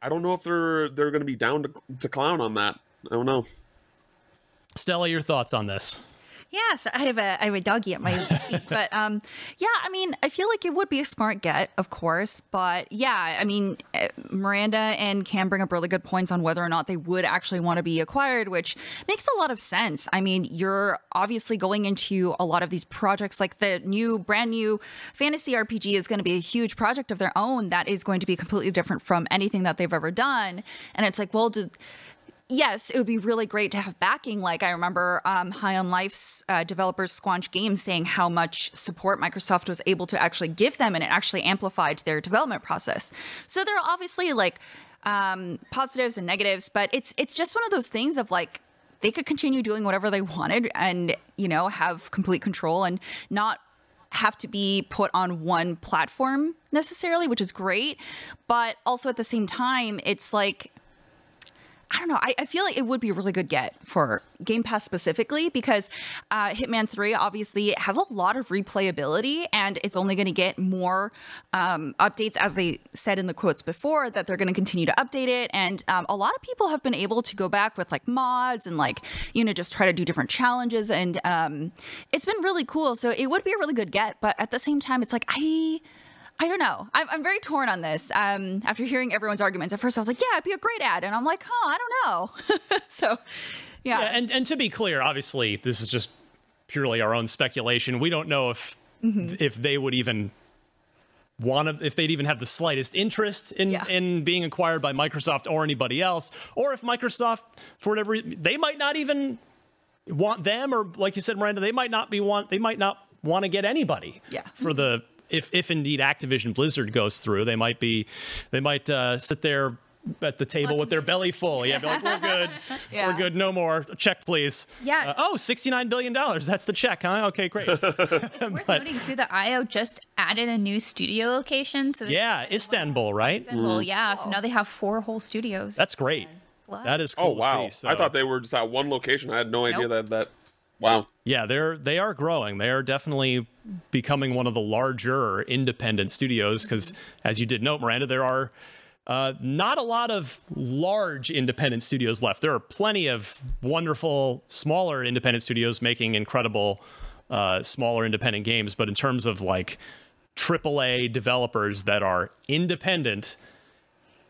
I don't know if they're they're going to be down to, to clown on that. I don't know. Stella, your thoughts on this? Yeah, so I have a I have a doggy at my feet, but (laughs) um, yeah, I mean, I feel like it would be a smart get, of course, but yeah, I mean, eh, Miranda and Cam bring up really good points on whether or not they would actually want to be acquired, which makes a lot of sense. I mean, you're obviously going into a lot of these projects, like the new, brand new fantasy RPG is going to be a huge project of their own that is going to be completely different from anything that they've ever done, and it's like, well, do yes, it would be really great to have backing. Like I remember um, High on Life's uh, developers Squanch Games saying how much support Microsoft was able to actually give them, and it actually amplified their development process. So there are obviously like um, positives and negatives, but it's it's just one of those things of like they could continue doing whatever they wanted and you know have complete control and not have to be put on one platform necessarily, which is great. But also at the same time, it's like I don't know. I, I, feel like it would be a really good get for Game Pass specifically because uh, Hitman 3 obviously has a lot of replayability and it's only going to get more um, updates, as they said in the quotes before, that they're going to continue to update it. And um, a lot of people have been able to go back with like mods and like, you know, just try to do different challenges. And um, it's been really cool. So it would be a really good get. But at the same time, it's like, I. I don't know. I'm, I'm very torn on this. Um, after hearing everyone's arguments, at first I was like, yeah, it'd be a great ad. And I'm like, huh, I don't know. (laughs) so, yeah. yeah. and, and to be clear, obviously, this is just purely our own speculation. We don't know if mm-hmm. if they would even want to, if they'd even have the slightest interest in yeah. in being acquired by Microsoft or anybody else, or if Microsoft, for whatever they might not even want them, or like you said, Miranda, they might not be want they might not want to get anybody yeah. for the if if indeed Activision Blizzard goes through, they might be they might uh, sit there at the table with their belly full. Yeah, be like, we're (laughs) good. Yeah. We're good. No more. Check, please. Yeah. Uh, oh, $69 billion. That's the check, huh? Okay, great. (laughs) (laughs) It's worth noting too that IO just added a new studio location to the yeah, Istanbul, right? Istanbul. Yeah, so now they have four whole studios. That's great. That is cool Oh wow! to see. So. I thought they were just at one location. I had no idea that that. Wow. Yeah, they're they are growing. They are definitely becoming one of the larger independent studios because, as you did note, Miranda, there are uh, not a lot of large independent studios left. There are plenty of wonderful smaller independent studios making incredible uh, smaller independent games, but in terms of like AAA developers that are independent.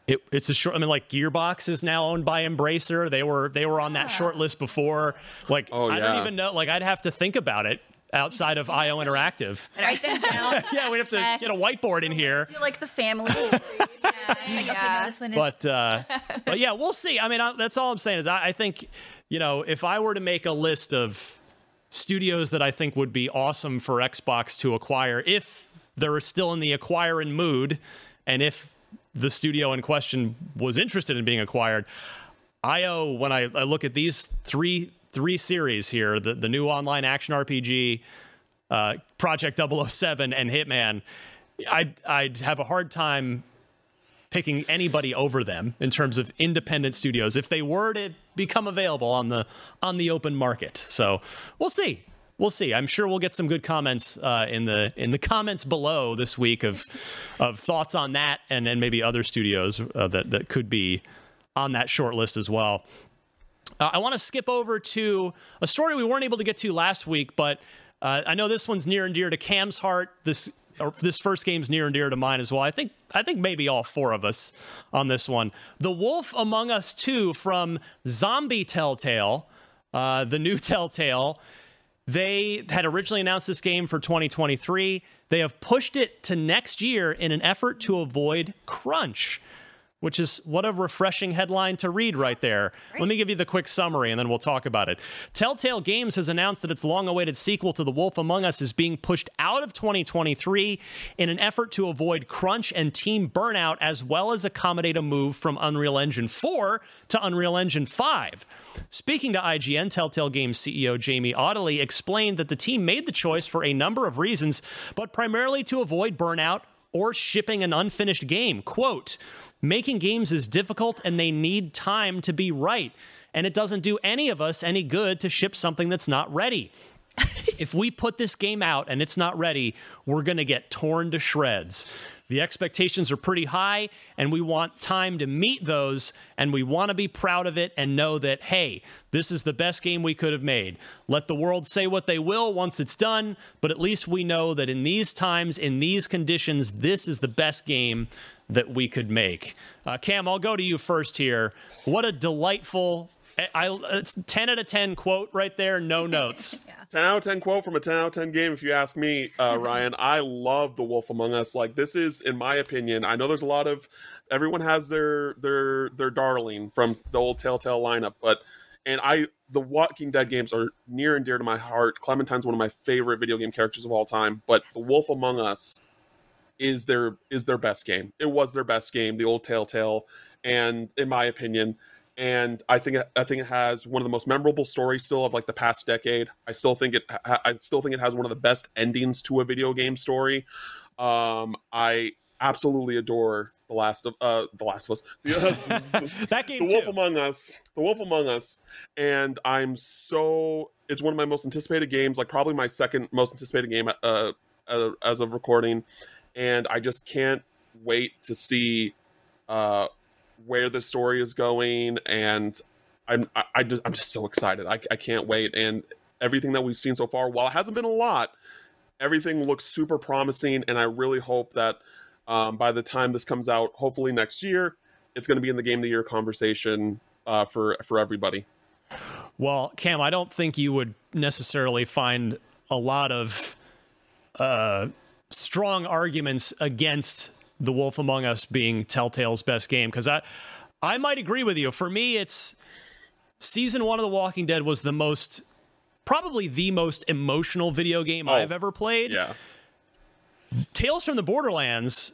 It, it's a short. I mean, like Gearbox is now owned by Embracer. They were they were on that short list before. Like Oh, I don't even know. Like I'd have to think about it outside of IO Interactive. Write them down. Yeah, we have to get a whiteboard in here. I feel like the family. Like, okay, no, yeah. this one But uh, (laughs) but yeah, we'll see. I mean, I, that's all I'm saying is I, I think you know if I were to make a list of studios that I think would be awesome for Xbox to acquire if they're still in the acquiring mood, and if the studio in question was interested in being acquired, IO. When I, I look at these three three series here, the the new online action RPG, uh, Project 007, and Hitman, I'd I'd have a hard time picking anybody over them in terms of independent studios if they were to become available on the on the open market. So we'll see. We'll see. I'm sure we'll get some good comments uh, in the in the comments below this week of of thoughts on that and then maybe other studios uh, that that could be on that short list as well. Uh, I want to skip over to a story we weren't able to get to last week, but uh, I know this one's near and dear to Cam's heart. This this first game's near and dear to mine as well. I think I think maybe all four of us on this one. The Wolf Among Us 2 from Zombie Telltale, uh, the new (laughs) Telltale. They had originally announced this game for 2023. They have pushed it to next year in an effort to avoid crunch which is what a refreshing headline to read right there. Let me give you the quick summary and then we'll talk about it. Telltale Games has announced that its long awaited sequel to The Wolf Among Us is being pushed out of 2023 in an effort to avoid crunch and team burnout, as well as accommodate a move from Unreal Engine 4 to Unreal Engine 5. Speaking to IGN, Telltale Games CEO Jamie Ottilie explained that the team made the choice for a number of reasons, but primarily to avoid burnout or shipping an unfinished game. Quote, making games is difficult and they need time to be right. And it doesn't do any of us any good to ship something that's not ready. (laughs) if we put this game out and it's not ready, we're going to get torn to shreds. The expectations are pretty high, and we want time to meet those, and we want to be proud of it and know that, hey, this is the best game we could have made. Let the world say what they will once it's done, but at least we know that in these times, in these conditions, this is the best game that we could make. Uh, Cam, I'll go to you first here. What a delightful. I, it's 10 out of 10 quote right there, no (laughs) notes. 10 out of 10 quote from a 10 out of 10 game if you ask me uh, (laughs) ryan. I love the wolf among us. Like this is in my opinion i know there's a lot of everyone has their their their darling from the old telltale lineup but and i the walking dead games are near and dear to my heart. Clementine's one of my favorite video game characters of all time but the wolf among us is their is their best game. It was their best game the old telltale and in my opinion and I think I think it has one of the most memorable stories still of like the past decade. I still think it I still think it has one of the best endings to a video game story. Um, I absolutely adore the last of uh the Last of Us, the, (laughs) (laughs) that game, the Wolf too. Among Us, the Wolf Among Us, and I'm so it's one of my most anticipated games, like probably my second most anticipated game uh, uh as of recording, and I just can't wait to see uh where the story is going and i'm I, I just, i'm just so excited. I, I can't wait. And everything that we've seen so far while it hasn't been a lot everything looks super promising and i really hope that um, by the time this comes out hopefully next year it's going to be in the game of the year conversation uh, for for everybody. Well, Cam, I don't think you would necessarily find a lot of uh, strong arguments against The Wolf Among Us being Telltale's best game because I, I might agree with you. For me, it's season one of The Walking Dead was the most, probably the most emotional video game oh, I've ever played. yeah Tales from the Borderlands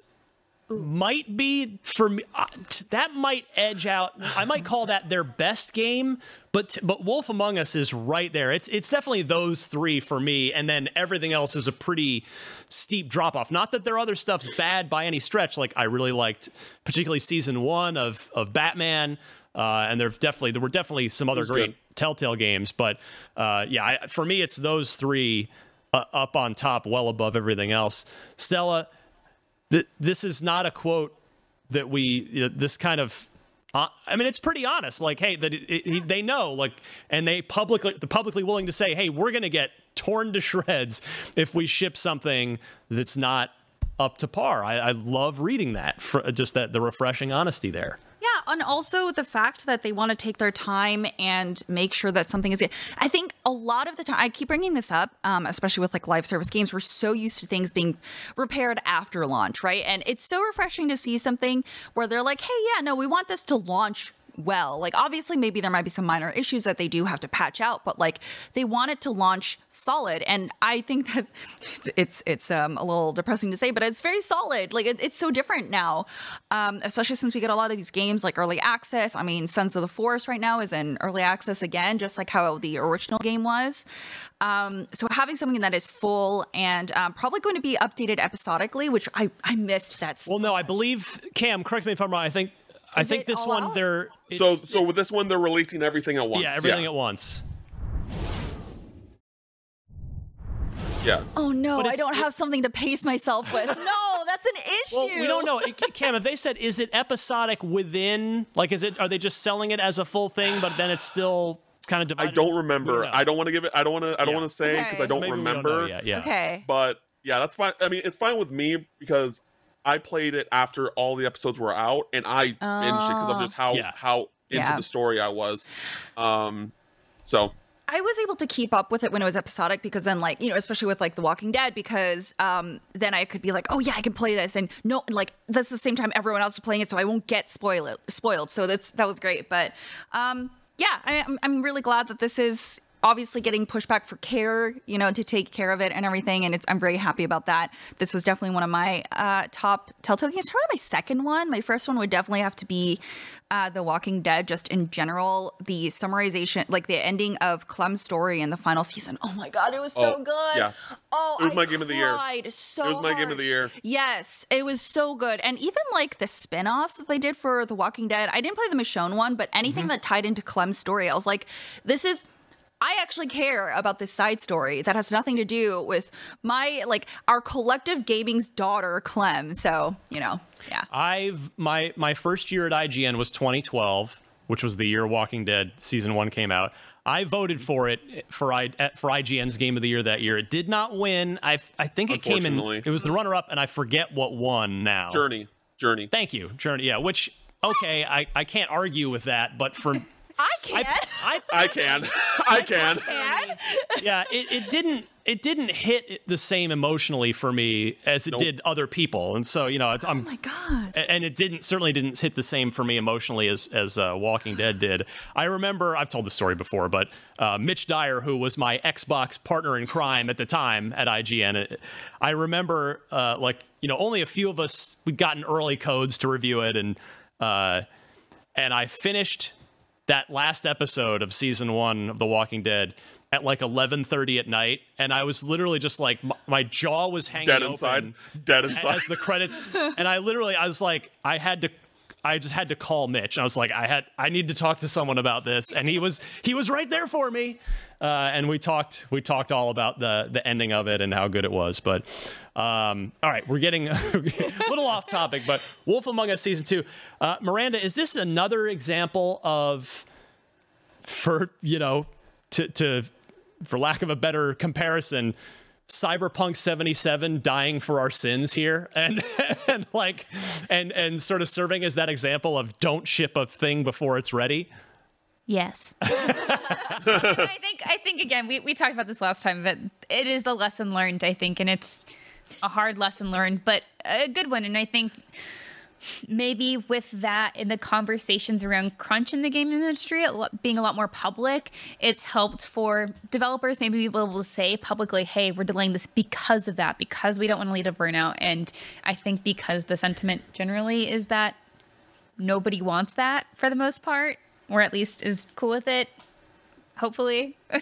might be for me. Uh, t- that might edge out. I might call that their best game, but t- but Wolf Among Us is right there. It's it's definitely those three for me, and then everything else is a pretty steep drop off. Not that their other stuff's bad by any stretch. Like I really liked, particularly season one of of Batman, uh, and there's definitely there were definitely some other great good. Telltale games, but uh, yeah, I, for me it's those three uh, up on top, well above everything else. Stella th- this is not a quote that we you know, this kind of uh, I mean, it's pretty honest. Like, hey, that they know, like, and they publicly, they're publicly willing to say, hey, we're going to get torn to shreds if we ship something that's not up to par. I, I love reading that, for just that the refreshing honesty there. And also the fact that they want to take their time and make sure that something is. I think a lot of the time, I keep bringing this up, um, especially with like live service games. We're so used to things being repaired after launch, right? And it's so refreshing to see something where they're like, "Hey, yeah, no, we want this to launch." Well. Like obviously maybe there might be some minor issues that they do have to patch out, but like they want it to launch solid and I think (laughs) that it's it's, it's um, a little depressing to say, but it's very solid. Like it, it's so different now. Um, especially since we get a lot of these games like early access. I mean, Sons of the Forest right now is in early access again, just like how the original game was. Um, so having something that is full and um, probably going to be updated episodically, which I, I missed that. Well, no, I believe Cam. Correct me if I'm wrong. I think I think this one out? they're it's- so with this one, they're releasing everything at once. yeah everything at once. Yeah. Oh no, I don't have something to pace myself with. (laughs) No, that's an issue. Well, we don't know. Cam, if they said, is it episodic within? Like, is it? Are they just selling it as a full thing, but then it's still kind of divided? I don't We remember. know. I don't want to give it. I don't want to. I don't Yeah. want to say because Okay. I don't Maybe we remember. know yet, Yeah. Okay. But yeah, that's fine. I mean, it's fine with me because I played it after all the episodes were out, and I binged it because of just how Yeah. how into Yeah. the story I was. Um, so I was able to keep up with it when it was episodic because then, like, you know, especially with like The Walking Dead, because um, then I could be like, oh yeah, I can play this, and no, like that's the same time everyone else is playing it, so I won't get spoiled. Spoiled. So that's that was great. But um, yeah, I, I'm I'm really glad that this is obviously getting pushback for care, you know, to take care of it and everything, and it's I'm very happy about that. This was definitely one of my uh, top Telltale games. Probably my second one. My first one would definitely have to be uh, The Walking Dead, just in general. The summarization, like the ending of Clem's story in the final season. Oh my god, it was so Oh, good. yeah. Oh, It was I my game of the year. So It was my game of the year. Yes, it was so good. And even like the spin-offs that they did for The Walking Dead, I didn't play the Michonne one, but anything Mm-hmm. that tied into Clem's story, I was like, this is I actually care about this side story that has nothing to do with my like our collective gaming's daughter, Clem. So, you know, yeah. I've my my first year at IGN was 2012, which was the year Walking Dead season one came out. I voted for it for I for IGN's Game of the Year that year. It did not win. I I think it came in. It was the runner up, and I forget what won now. Journey, Journey. Thank you, Journey. Yeah, which okay, I I can't argue with that, but for I can't. I I can, I (laughs) can. (laughs) can. yeah, it, it didn't it didn't hit the same emotionally for me as it Nope. did other people, and so you know it's, I'm Oh my god. and it didn't certainly didn't hit the same for me emotionally as as uh, Walking Dead did. I remember I've told the story before, but uh, Mitch Dyer, who was my Xbox partner in crime at the time at IGN, it- I remember uh, like you know only a few of us we'd gotten early codes to review it, and uh, and I finished that last episode of season one of The Walking Dead at like 11:30 at night, and I was literally just like my, my jaw was hanging Dead inside. Dead inside. as the credits and i literally i was like i had to i just had to call mitch. I was like i had i need to talk to someone about this. And he was he was right there for me. Uh, and we talked we talked all about the the ending of it and how good it was. But um, all right we're getting (laughs) a little off topic but wolf among us season two. Uh, miranda is this another example of for you know to to for lack of a better comparison cyberpunk 77 dying for our sins here (laughs) and and like and and sort of serving as that example of don't ship a thing before it's ready Yes. (laughs) I think I think again we, we talked about this last time, but it is the lesson learned, I think, and it's a hard lesson learned, but a good one. And I think maybe with that in the conversations around crunch in the game industry being a lot more public, it's helped for developers maybe be able to say publicly, "Hey, we're delaying this because of that, because we don't want to lead to burnout." And I think because the sentiment generally is that nobody wants that for the most part, or at least is cool with it. Hopefully, (laughs) so,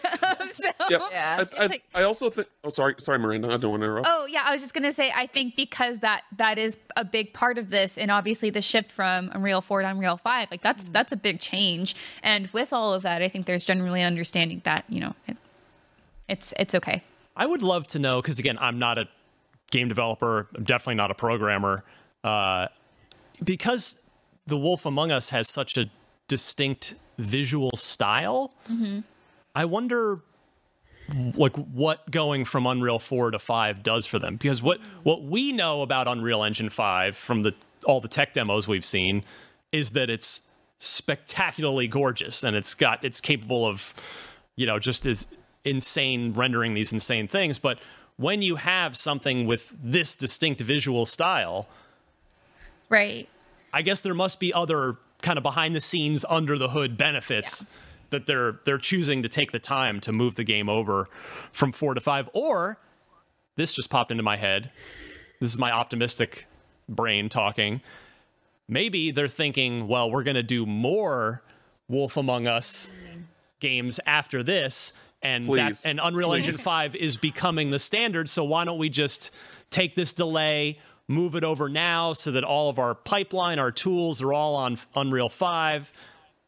Yep. (laughs) Yeah, I, I, like- I also think. Oh, sorry, sorry, Miranda. I don't want to interrupt. Oh yeah, I was just gonna say I think because that that is a big part of this, and obviously the shift from Unreal Four to Unreal Five, like that's that's a big change. And with all of that, I think there's generally an understanding that you know it, it's it's okay. I would love to know because again, I'm not a game developer. I'm definitely not a programmer. Uh, because The Wolf Among Us has such a distinct visual style. Mm-hmm. I wonder, like, what going from Unreal Four to Five does for them. Because what what we know about Unreal Engine Five from the all the tech demos we've seen is that it's spectacularly gorgeous and it's got it's capable of you know just as insane rendering these insane things but when you have something with this distinct visual style Right. i guess there must be other kind of behind the scenes under the hood benefits that they're they're choosing to take the time to move the game over from 4 to 5 or this just popped into my head. This is my optimistic brain talking. Maybe they're thinking, well, we're going to do more Wolf Among Us games after this, and that and Unreal Engine Five is becoming the standard. So why don't we just take this delay, move it over now, so that all of our pipeline, our tools are all on Unreal Five.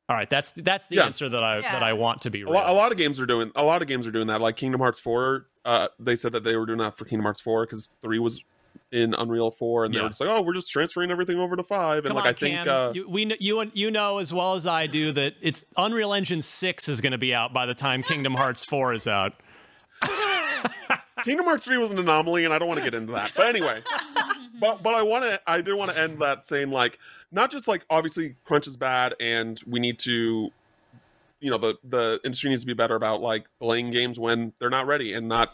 All right, that's that's the Yeah. answer that I that I want to be A real. lot, a lot of games are doing. A lot of games are doing that. Like Kingdom Hearts Four, uh, they said that they were doing that for Kingdom Hearts Four because three was in Unreal Four, and they Yeah. were just like, "Oh, we're just transferring everything over to five. And Come like on, I think, Cam. uh, you, we kn- you you know as well as I do that it's Unreal Engine Six is going to be out by the time Kingdom Hearts Four is out. (laughs) Kingdom Hearts three was an anomaly, and I don't want to get into that. But anyway, (laughs) but but I want to. I do want to end that saying like not just like obviously crunch is bad, and we need to. You know the the industry needs to be better about like delaying games when they're not ready and not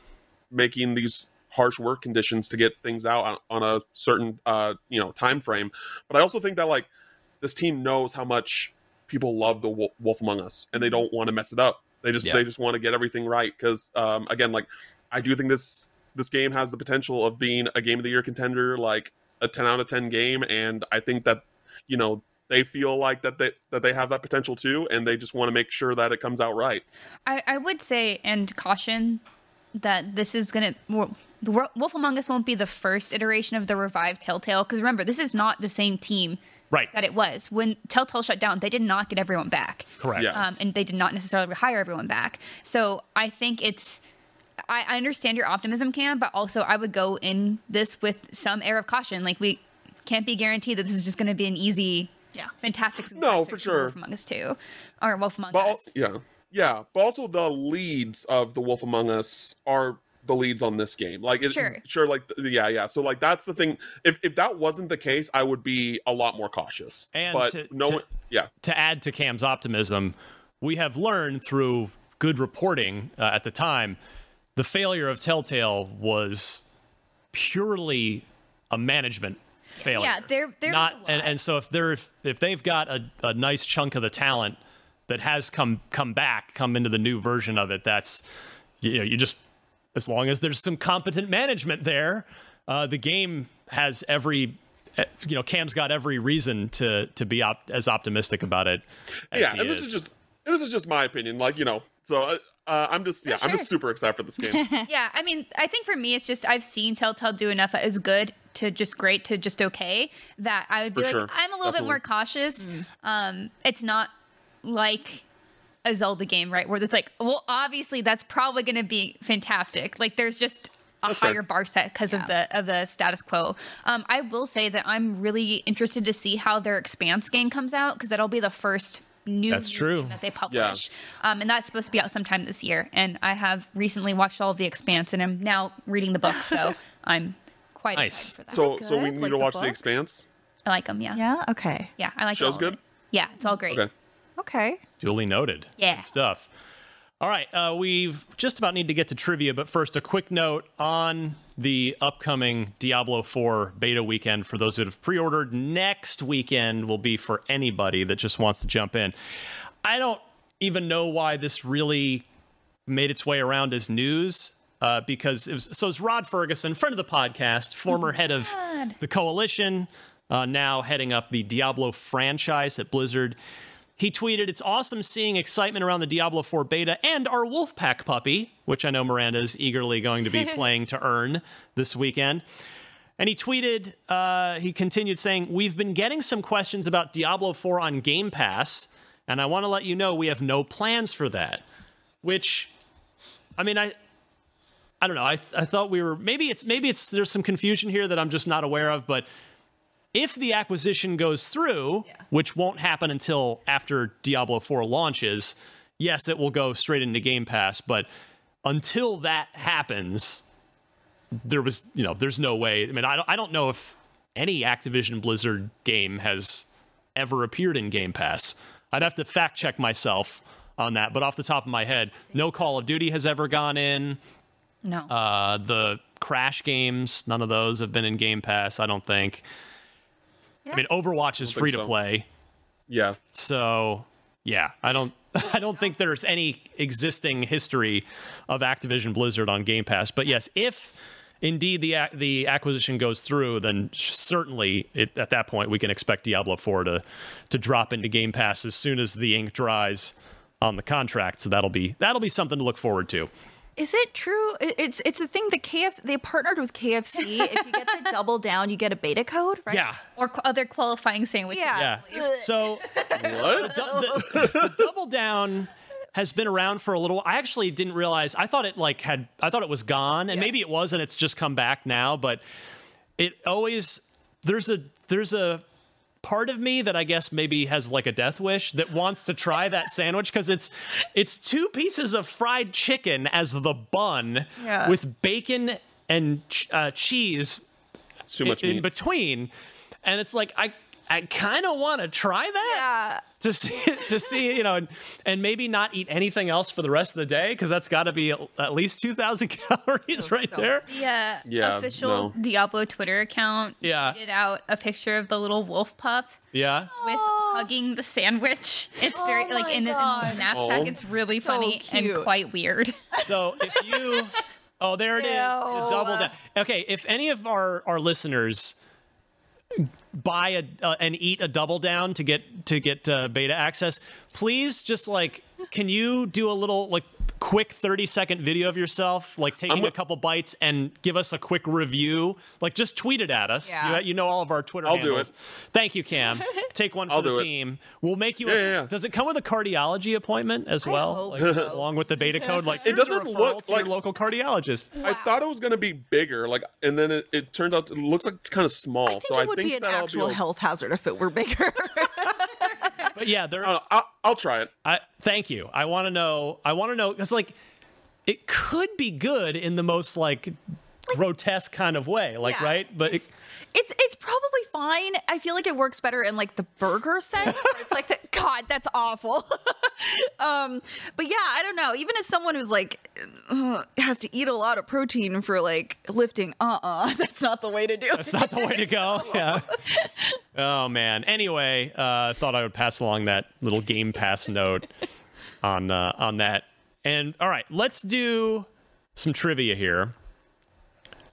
making these harsh work conditions to get things out on, on a certain uh you know time frame but i also think that like this team knows how much people love the wolf, wolf among us and they don't want to mess it up they just Yeah. they just want to get everything right because um again like i do think this this game has the potential of being a game of the year contender like a 10 out of 10 game and i think that you know they feel like that they that they have that potential too and they just want to make sure that it comes out right I, I would say and caution that this is gonna well, the Wolf Among Us won't be the first iteration of the revived Telltale because remember this is not the same team Right. that it was when Telltale shut down. They did not get everyone back. Correct. Yeah. um, and they did not necessarily hire everyone back. So I think it's. I, I understand your optimism, Cam, but also I would go in this with some air of caution. Like we can't be guaranteed that this is just going to be an easy, Yeah. fantastic. No, for sure. Wolf Among Us Two, or Wolf Among But Us. yeah, yeah. But also the leads of the Wolf Among Us are the leads on this game. Like, it, Sure. sure, like, yeah, yeah. So like that's the thing. If if that wasn't the case, I would be a lot more cautious. And but to- no, to- one, yeah, to add to Cam's optimism, we have learned through good reporting uh, at the time, the failure of Telltale was purely a management failure. Yeah, there- there was not, a and, and so if they're if they've got a, a nice chunk of the talent that has come come back, come into the new version of it, that's you know you just as long as there's some competent management there, uh, the game has every. eh, You know, Cam's got every reason to to be op- as optimistic about it. As yeah. he And this is just and this is just my opinion. Like you know, so uh, uh, I'm just yeah, I'm just super excited for this game. (laughs) yeah, I mean, I think for me, it's just I've seen Telltale do enough as good to just great to just okay that I would be For like, sure. I'm a little bit more cautious. Um, it's not like a Zelda game, right? Where it's like, well, obviously that's probably going to be fantastic. Like, there's just a That's fair. higher bar set because of the of the status quo. Um, I will say that I'm really interested to see how their Expanse game comes out because that'll be the first new That's true. that they publish. Um, and that's supposed to be out sometime this year. And I have recently watched all of The Expanse and I'm now reading the book. So (laughs) I'm quite Nice. excited for that. So so we need Like to watch The books? Expanse. I like them. Yeah. Yeah. Okay. Yeah. I like Show's all of good? it. Yeah. It's all great. Okay. Okay. duly noted. Yeah. Good stuff. All right, uh, we've just about need to get to trivia, but first, a quick note on the upcoming Diablo 4 beta weekend for those that have pre ordered. Next weekend will be for anybody that just wants to jump in. I don't even know why this really made its way around as news. Uh, because it was, so it's Rod Ferguson, friend of the podcast, former (laughs) head of the coalition, uh, now heading up the Diablo franchise at Blizzard. He tweeted, It's awesome seeing excitement around the Diablo 4 beta and our Wolfpack puppy, which I know Miranda is eagerly going to be (laughs) playing to earn this weekend. And he tweeted, uh, he continued saying, We've been getting some questions about Diablo 4 on Game Pass, and I want to let you know we have no plans for that. Which, I mean, I. I don't know. I, I thought we were maybe it's maybe it's there's some confusion here that I'm just not aware of, but if the acquisition goes through, yeah. which won't happen until after Diablo 4 launches, yes, it will go straight into Game Pass, but until that happens, there was, you know, there's no way. I mean, I don't, I don't know if any Activision Blizzard game has ever appeared in Game Pass. I'd have to fact check myself on that, but off the top of my head, no Call of Duty has ever gone in. No. Uh, the Crash games, none of those have been in Game Pass, I don't think. Yeah. I mean, Overwatch is free to so. play. Yeah. So, yeah, I don't (laughs) I don't think there's any existing history of Activision Blizzard on Game Pass. But yes, if indeed the the acquisition goes through, then certainly it, at that point we can expect Diablo 4 to to drop into Game Pass as soon as the ink dries on the contract. So that'll be that'll be something to look forward to. Is it true? It's it's a thing. The KF they partnered with KFC. if you get the (laughs) double down, you get a beta code, right? Yeah. Or qu- other qualifying sandwiches. Yeah. yeah. (laughs) So what? The, the, the double down has been around for a little. I actually didn't realize. I thought it like had. I thought it was gone, and yeah. maybe it was, and it's just come back now. But it always there's a there's a part of me that I guess maybe has like a death wish that wants to try that (laughs) sandwich because it's it's two pieces of fried chicken as the bun yeah. with bacon and uh, cheese too much in, in between, and it's like I I kind of want to try that. Yeah. To (laughs) see, to see, you know, and, and maybe not eat anything else for the rest of the day because that's got to be at least two thousand (laughs) calories right so there. Yeah, yeah. Official no. Diablo Twitter account. Yeah. Tweeted out a picture of the little wolf pup. Yeah. With hugging the sandwich. It's oh very oh like in the, in the, knapsack. Oh. It's really so funny cute. and quite weird. (laughs) So if you, oh, there it Ew. is, double down. Okay, if any of our our listeners buy a uh, and eat a double down to get to get uh, beta access, please just like can you do a little like quick 30 second video of yourself like taking a couple bites and give us a quick review like just tweet it at us yeah. you, you know all of our twitter I'll handles. do it thank you cam (laughs) take one for I'll the team it. we'll make you yeah, a, yeah, yeah. does it come with a cardiology appointment as well like, so. along with the beta code like (laughs) it doesn't look like your local cardiologist wow. i thought it was going to be bigger like and then it, it turns out it looks like it's kind of small I think so it i would think be an actual be health hazard if it were bigger but (laughs) yeah there oh, I'll, I'll try it. I, thank you. I want to know i want to know because like it could be good in the most like, like grotesque kind of way like yeah, right? But it's, it, it's, it's probably fine. I feel like it works better in like the burger sense it's like the, (laughs) god that's awful. (laughs) Um but yeah i don't know. Even as someone who's like uh, has to eat a lot of protein for like lifting uh-uh (laughs) that's not the way to do it. That's not the way to go yeah. Oh man. Anyway uh thought i would pass along that little game pass note on uh on that. And all right, let's do some trivia here.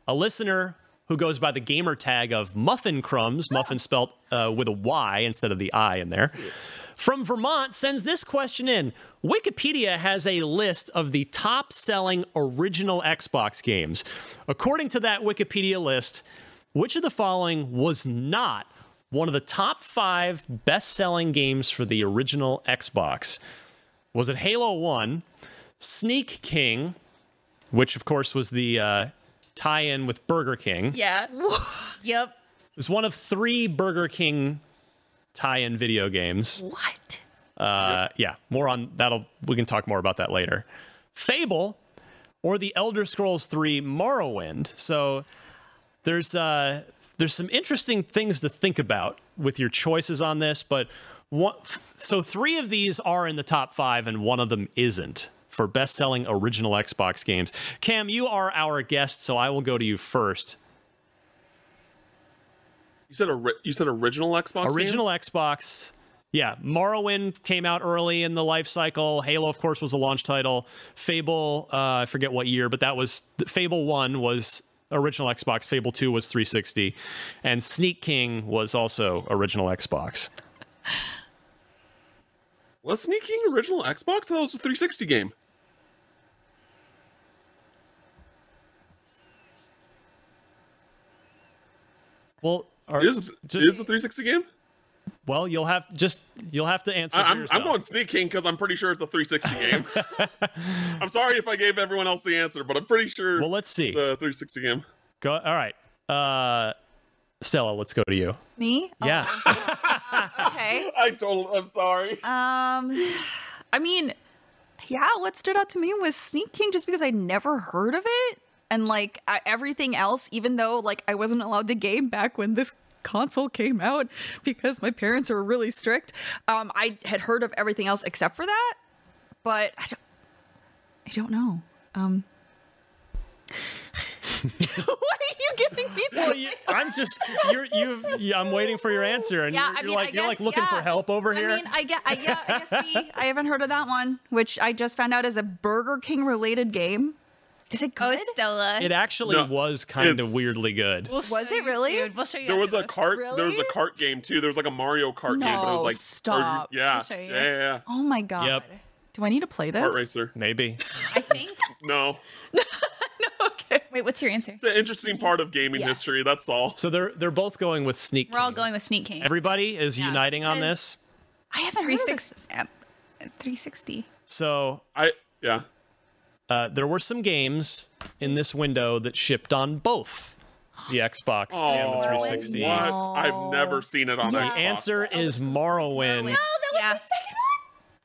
A listener who goes by the gamer tag of Muffin Crumbs, muffin spelt uh, with a Y instead of the I in there, from Vermont sends this question in. Wikipedia has a list of the top selling original Xbox games. According to that Wikipedia list, which of the following was not one of the top five best selling games for the original Xbox? Was it Halo 1? Sneak King, which of course was the uh, tie-in with Burger King. Yeah. (laughs) yep. It was one of three Burger King tie-in video games. What? Uh, yeah, more on that'll we can talk more about that later. Fable or the Elder Scrolls 3 Morrowind. So there's uh there's some interesting things to think about with your choices on this, but one, so three of these are in the top 5 and one of them isn't for best selling original Xbox games. Cam, you are our guest, so I will go to you first. You said ori- you said original Xbox. Original games? Xbox. Yeah, Morrowind came out early in the life cycle. Halo, of course, was a launch title. Fable, uh, I forget what year, but that was Fable 1 was original Xbox. Fable 2 was 360. And Sneak King was also original Xbox. Was Sneak King original Xbox? I thought it was a 360 game. Well, are, It is, a, just- it is a 360 game. well, you'll have just you'll have to answer. I, for I'm, yourself. I'm going Sneak King because I'm pretty sure it's a 360 game. (laughs) I'm sorry if I gave everyone else the answer, but I'm pretty sure Well, let's see. The 360 game. Go. All right, uh, Stella, let's go to you. Me? Yeah. Okay. (laughs) I told. I'm sorry. Um, I mean, yeah, what stood out to me was Sneak King just because I never heard of it. And like I, everything else, even though like I wasn't allowed to game back when this console came out (laughs) because my parents were really strict, um, I had heard of everything else except for that. But I don't, I don't know. Um, (laughs) what are you giving me? Well, you, (laughs) I'm just you're you. yeah, I'm waiting for your answer, and Yeah, you're, I mean, like I you're like guess, looking for help over here. I mean, I get, I, yeah, I guess we, I haven't heard of that one, which I just found out is a Burger King related game. Is it Oh, good? Stella. it actually No, was kind of weirdly good. We'll Was it really? soon. We'll show you. There was a after this. cart. There was a Really? cart game too. There was like a Mario Kart game, but it was No, like or- stop. yeah, show you. yeah, yeah, yeah. oh my god. Yep. Do I need to play this? Kart racer. Maybe. (laughs) I think. No, (laughs) no. okay. Wait, what's your answer? it's an interesting part of gaming Yeah. history. That's all. So they're they're both going with Sneak. We're all going with Sneak King. Everybody is Yeah, uniting on this. I haven't heard of this. uh, 360. So I yeah. Uh, there were some games in this window that shipped on both the Xbox (gasps) and the 360. What? I've never seen it on Yeah. Xbox. The answer is Morrowind. Morrowind. Oh, that was Yeah. my second one.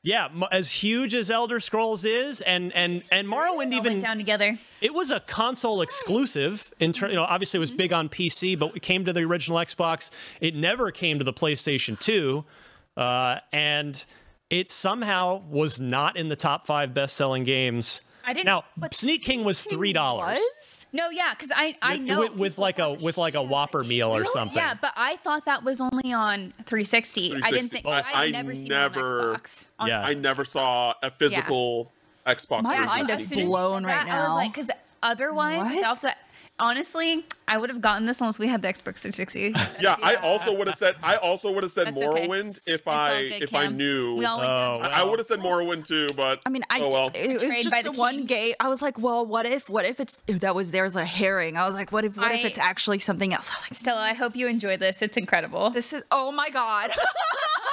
Yeah, as huge as Elder Scrolls is, and and and Morrowind even went down together. it was a console exclusive. In ter- you know, obviously it was big on PC, but it came to the original Xbox. It never came to the PlayStation 2, uh, and it somehow was not in the top five best-selling games. I didn't- Now, Sneak King was three dollars No, yeah, because I I know with, with like a with like a Whopper meal or Really? something. Yeah, but I thought that was only on 360. I didn't think Oh, I've I never seen never- it on Xbox. On Yeah. I never saw a physical Xbox. My mind is as soon as you blown right that, I was now. like, because otherwise, What? without that, honestly, I would have gotten this unless we had the Xbox 360. Yeah, (laughs) I also would have said. I also would have said That's. Morrowind It's if all I good, if I knew. We all went Oh, down. I, would have said Morrowind too, but I mean, I oh well. it, was just by the, the one king. game. I was like, well, what if, what if it's if that was there's a herring? I was like, what if, what if it's actually something else? (laughs) Like, Stella, I hope you enjoy this. It's incredible. this is, oh my god. (laughs)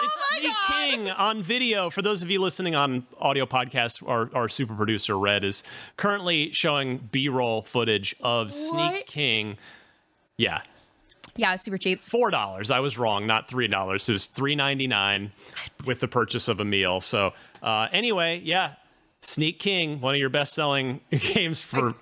Oh it's Sneak King on video. For those of you listening on audio podcast, our, our super producer Red is currently showing B-roll footage of Sneak What? King. Yeah, yeah, it's super cheap. four dollars. I was wrong, not three dollars. It was three ninety nine with the purchase of a meal. So uh, anyway, yeah, Sneak King, one of your best selling (laughs) games for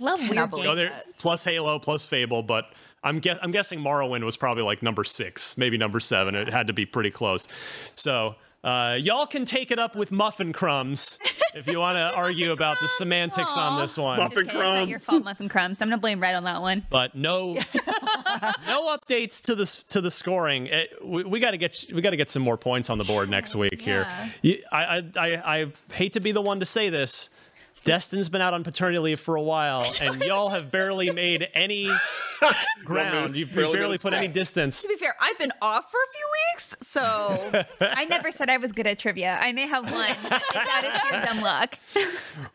Love weird Cannot believe games. other plus Halo plus Fable, but. I'm, guess, I'm guessing Morrowind was probably like number six, maybe number seven. It had to be pretty close. So uh, y'all can take it up with Muffin Crumbs if you want to (laughs) argue about the semantics on this one. Muffin Okay, it's not your crumbs. fault, Muffin Crumbs. I'm gonna blame Red on that one. but no (laughs) no updates to the to the scoring. Eh, we, we got to get we got to get some more points on the board next week here. You- I, I I I hate to be the one to say this. Destin's been out on paternity leave for a while, and y'all have barely made any (laughs) ground. You've Really barely put any distance. to be fair, I've been off for a few weeks, so (laughs) I never said I was good at trivia. I may have won. (laughs) but It's out of sheer dumb luck.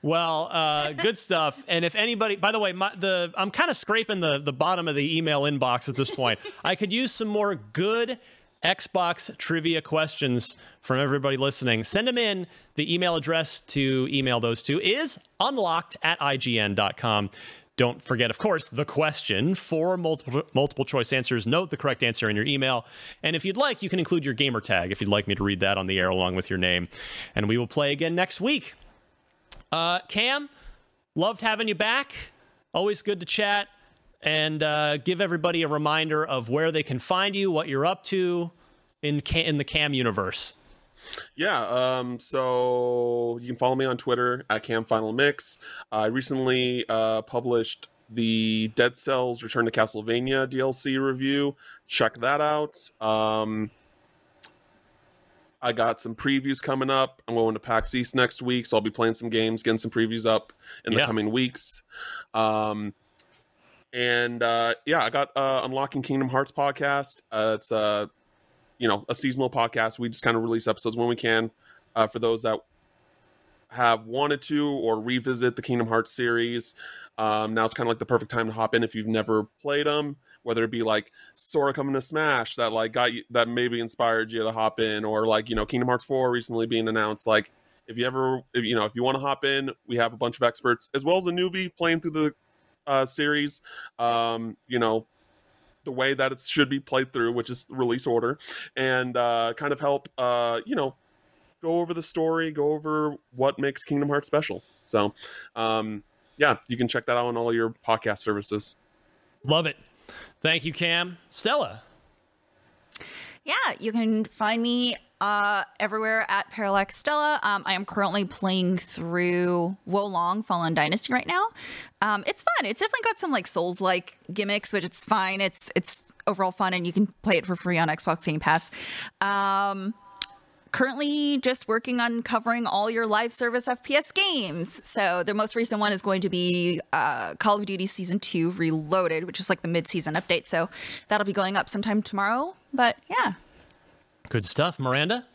Well, uh, good stuff. And if anybody, by the way, my, the I'm kind of scraping the the bottom of the email inbox at this point. I could use some more good Xbox trivia questions from everybody listening. Send them in. The email address to email those to is unlocked at ign.com. Don't forget, of course, the question for multiple multiple choice answers. Note the correct answer in your email, and if you'd like, you can include your gamer tag if you'd like me to read that on the air along with your name. And we will play again next week. Uh, Cam, loved having you back. Always good to chat and uh, give everybody a reminder of where they can find you, what you're up to in Cam, in the Cam universe. Yeah, um, so you can follow me on Twitter at Cam Final Mix. I recently uh, published the Dead Cells Return to Castlevania DLC review. Check that out. Um, I got some previews coming up. I'm going to PAX East next week, so I'll be playing some games, getting some previews up in the Yeah. coming weeks. Um, and uh, yeah, I got uh, Unlocking Kingdom Hearts podcast. Uh, it's uh, you know a seasonal podcast. We just kind of release episodes when we can uh, for those that have wanted to or revisit the Kingdom Hearts series. Um, now it's kind of like the perfect time to hop in if you've never played them, whether it be like Sora coming to Smash that like got you that maybe inspired you to hop in, or like you know Kingdom Hearts 4 recently being announced. Like if you ever if, you know if you want to hop in, we have a bunch of experts as well as a newbie playing through the uh, series. Um, you know the way that it should be played through, which is release order, and uh, kind of help uh, you know go over the story, go over what makes Kingdom Hearts special. So, um, yeah, you can check that out on all your podcast services. Love it. Thank you, Cam. Stella. Yeah, you can find me uh, everywhere at Parallax Stella. Um, I am currently playing through Wo Long Fallen Dynasty right now. Um, it's fun. It's definitely got some like Souls like gimmicks, which it's fine. It's it's overall fun, and you can play it for free on Xbox Game Pass. Um, currently just working on covering all your live service FPS games. So the most recent one is going to be uh, Call of Duty Season 2 Reloaded, which is like the mid-season update. So that'll be going up sometime tomorrow. But yeah. Good stuff. Miranda?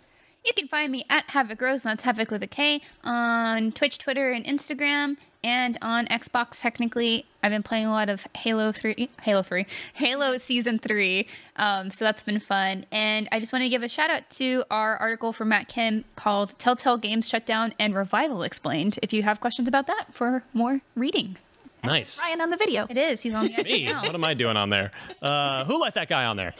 You can find me at Havok Rose, and that's Havoc with a K, on Twitch, Twitter, and Instagram, and on Xbox. Technically, I've been playing a lot of Halo Three, Halo Three, (laughs) Halo Season Three. Um, so that's been fun. And I just want to give a shout out to our article from Matt Kim called "Telltale Games Shutdown and Revival Explained." If you have questions about that for more reading, Nice. Ryan on the video. it is. He's on the (laughs) Me? now. What am I doing on there? Uh, who let that guy on there?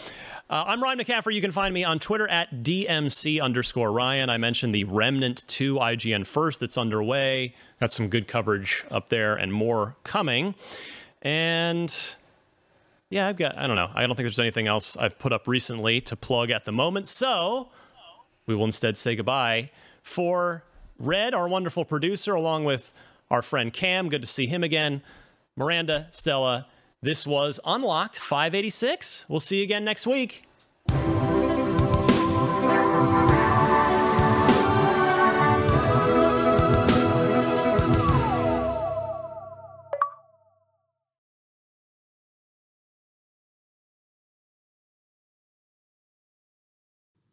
Uh, I'm Ryan McCaffrey. You can find me on Twitter at DMC underscore Ryan. I mentioned the Remnant 2 IGN First that's underway. Got some good coverage up there and more coming. And yeah, I've got, I don't know. I don't think there's anything else I've put up recently to plug at the moment. So we will instead say goodbye for Red, our wonderful producer, along with our friend Cam. Good to see him again. Miranda, Stella, this was Unlocked 586. We'll see you again next week.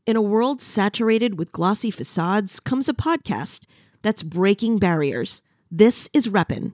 In a world saturated with glossy facades comes a podcast that's breaking barriers. This is Reppin'.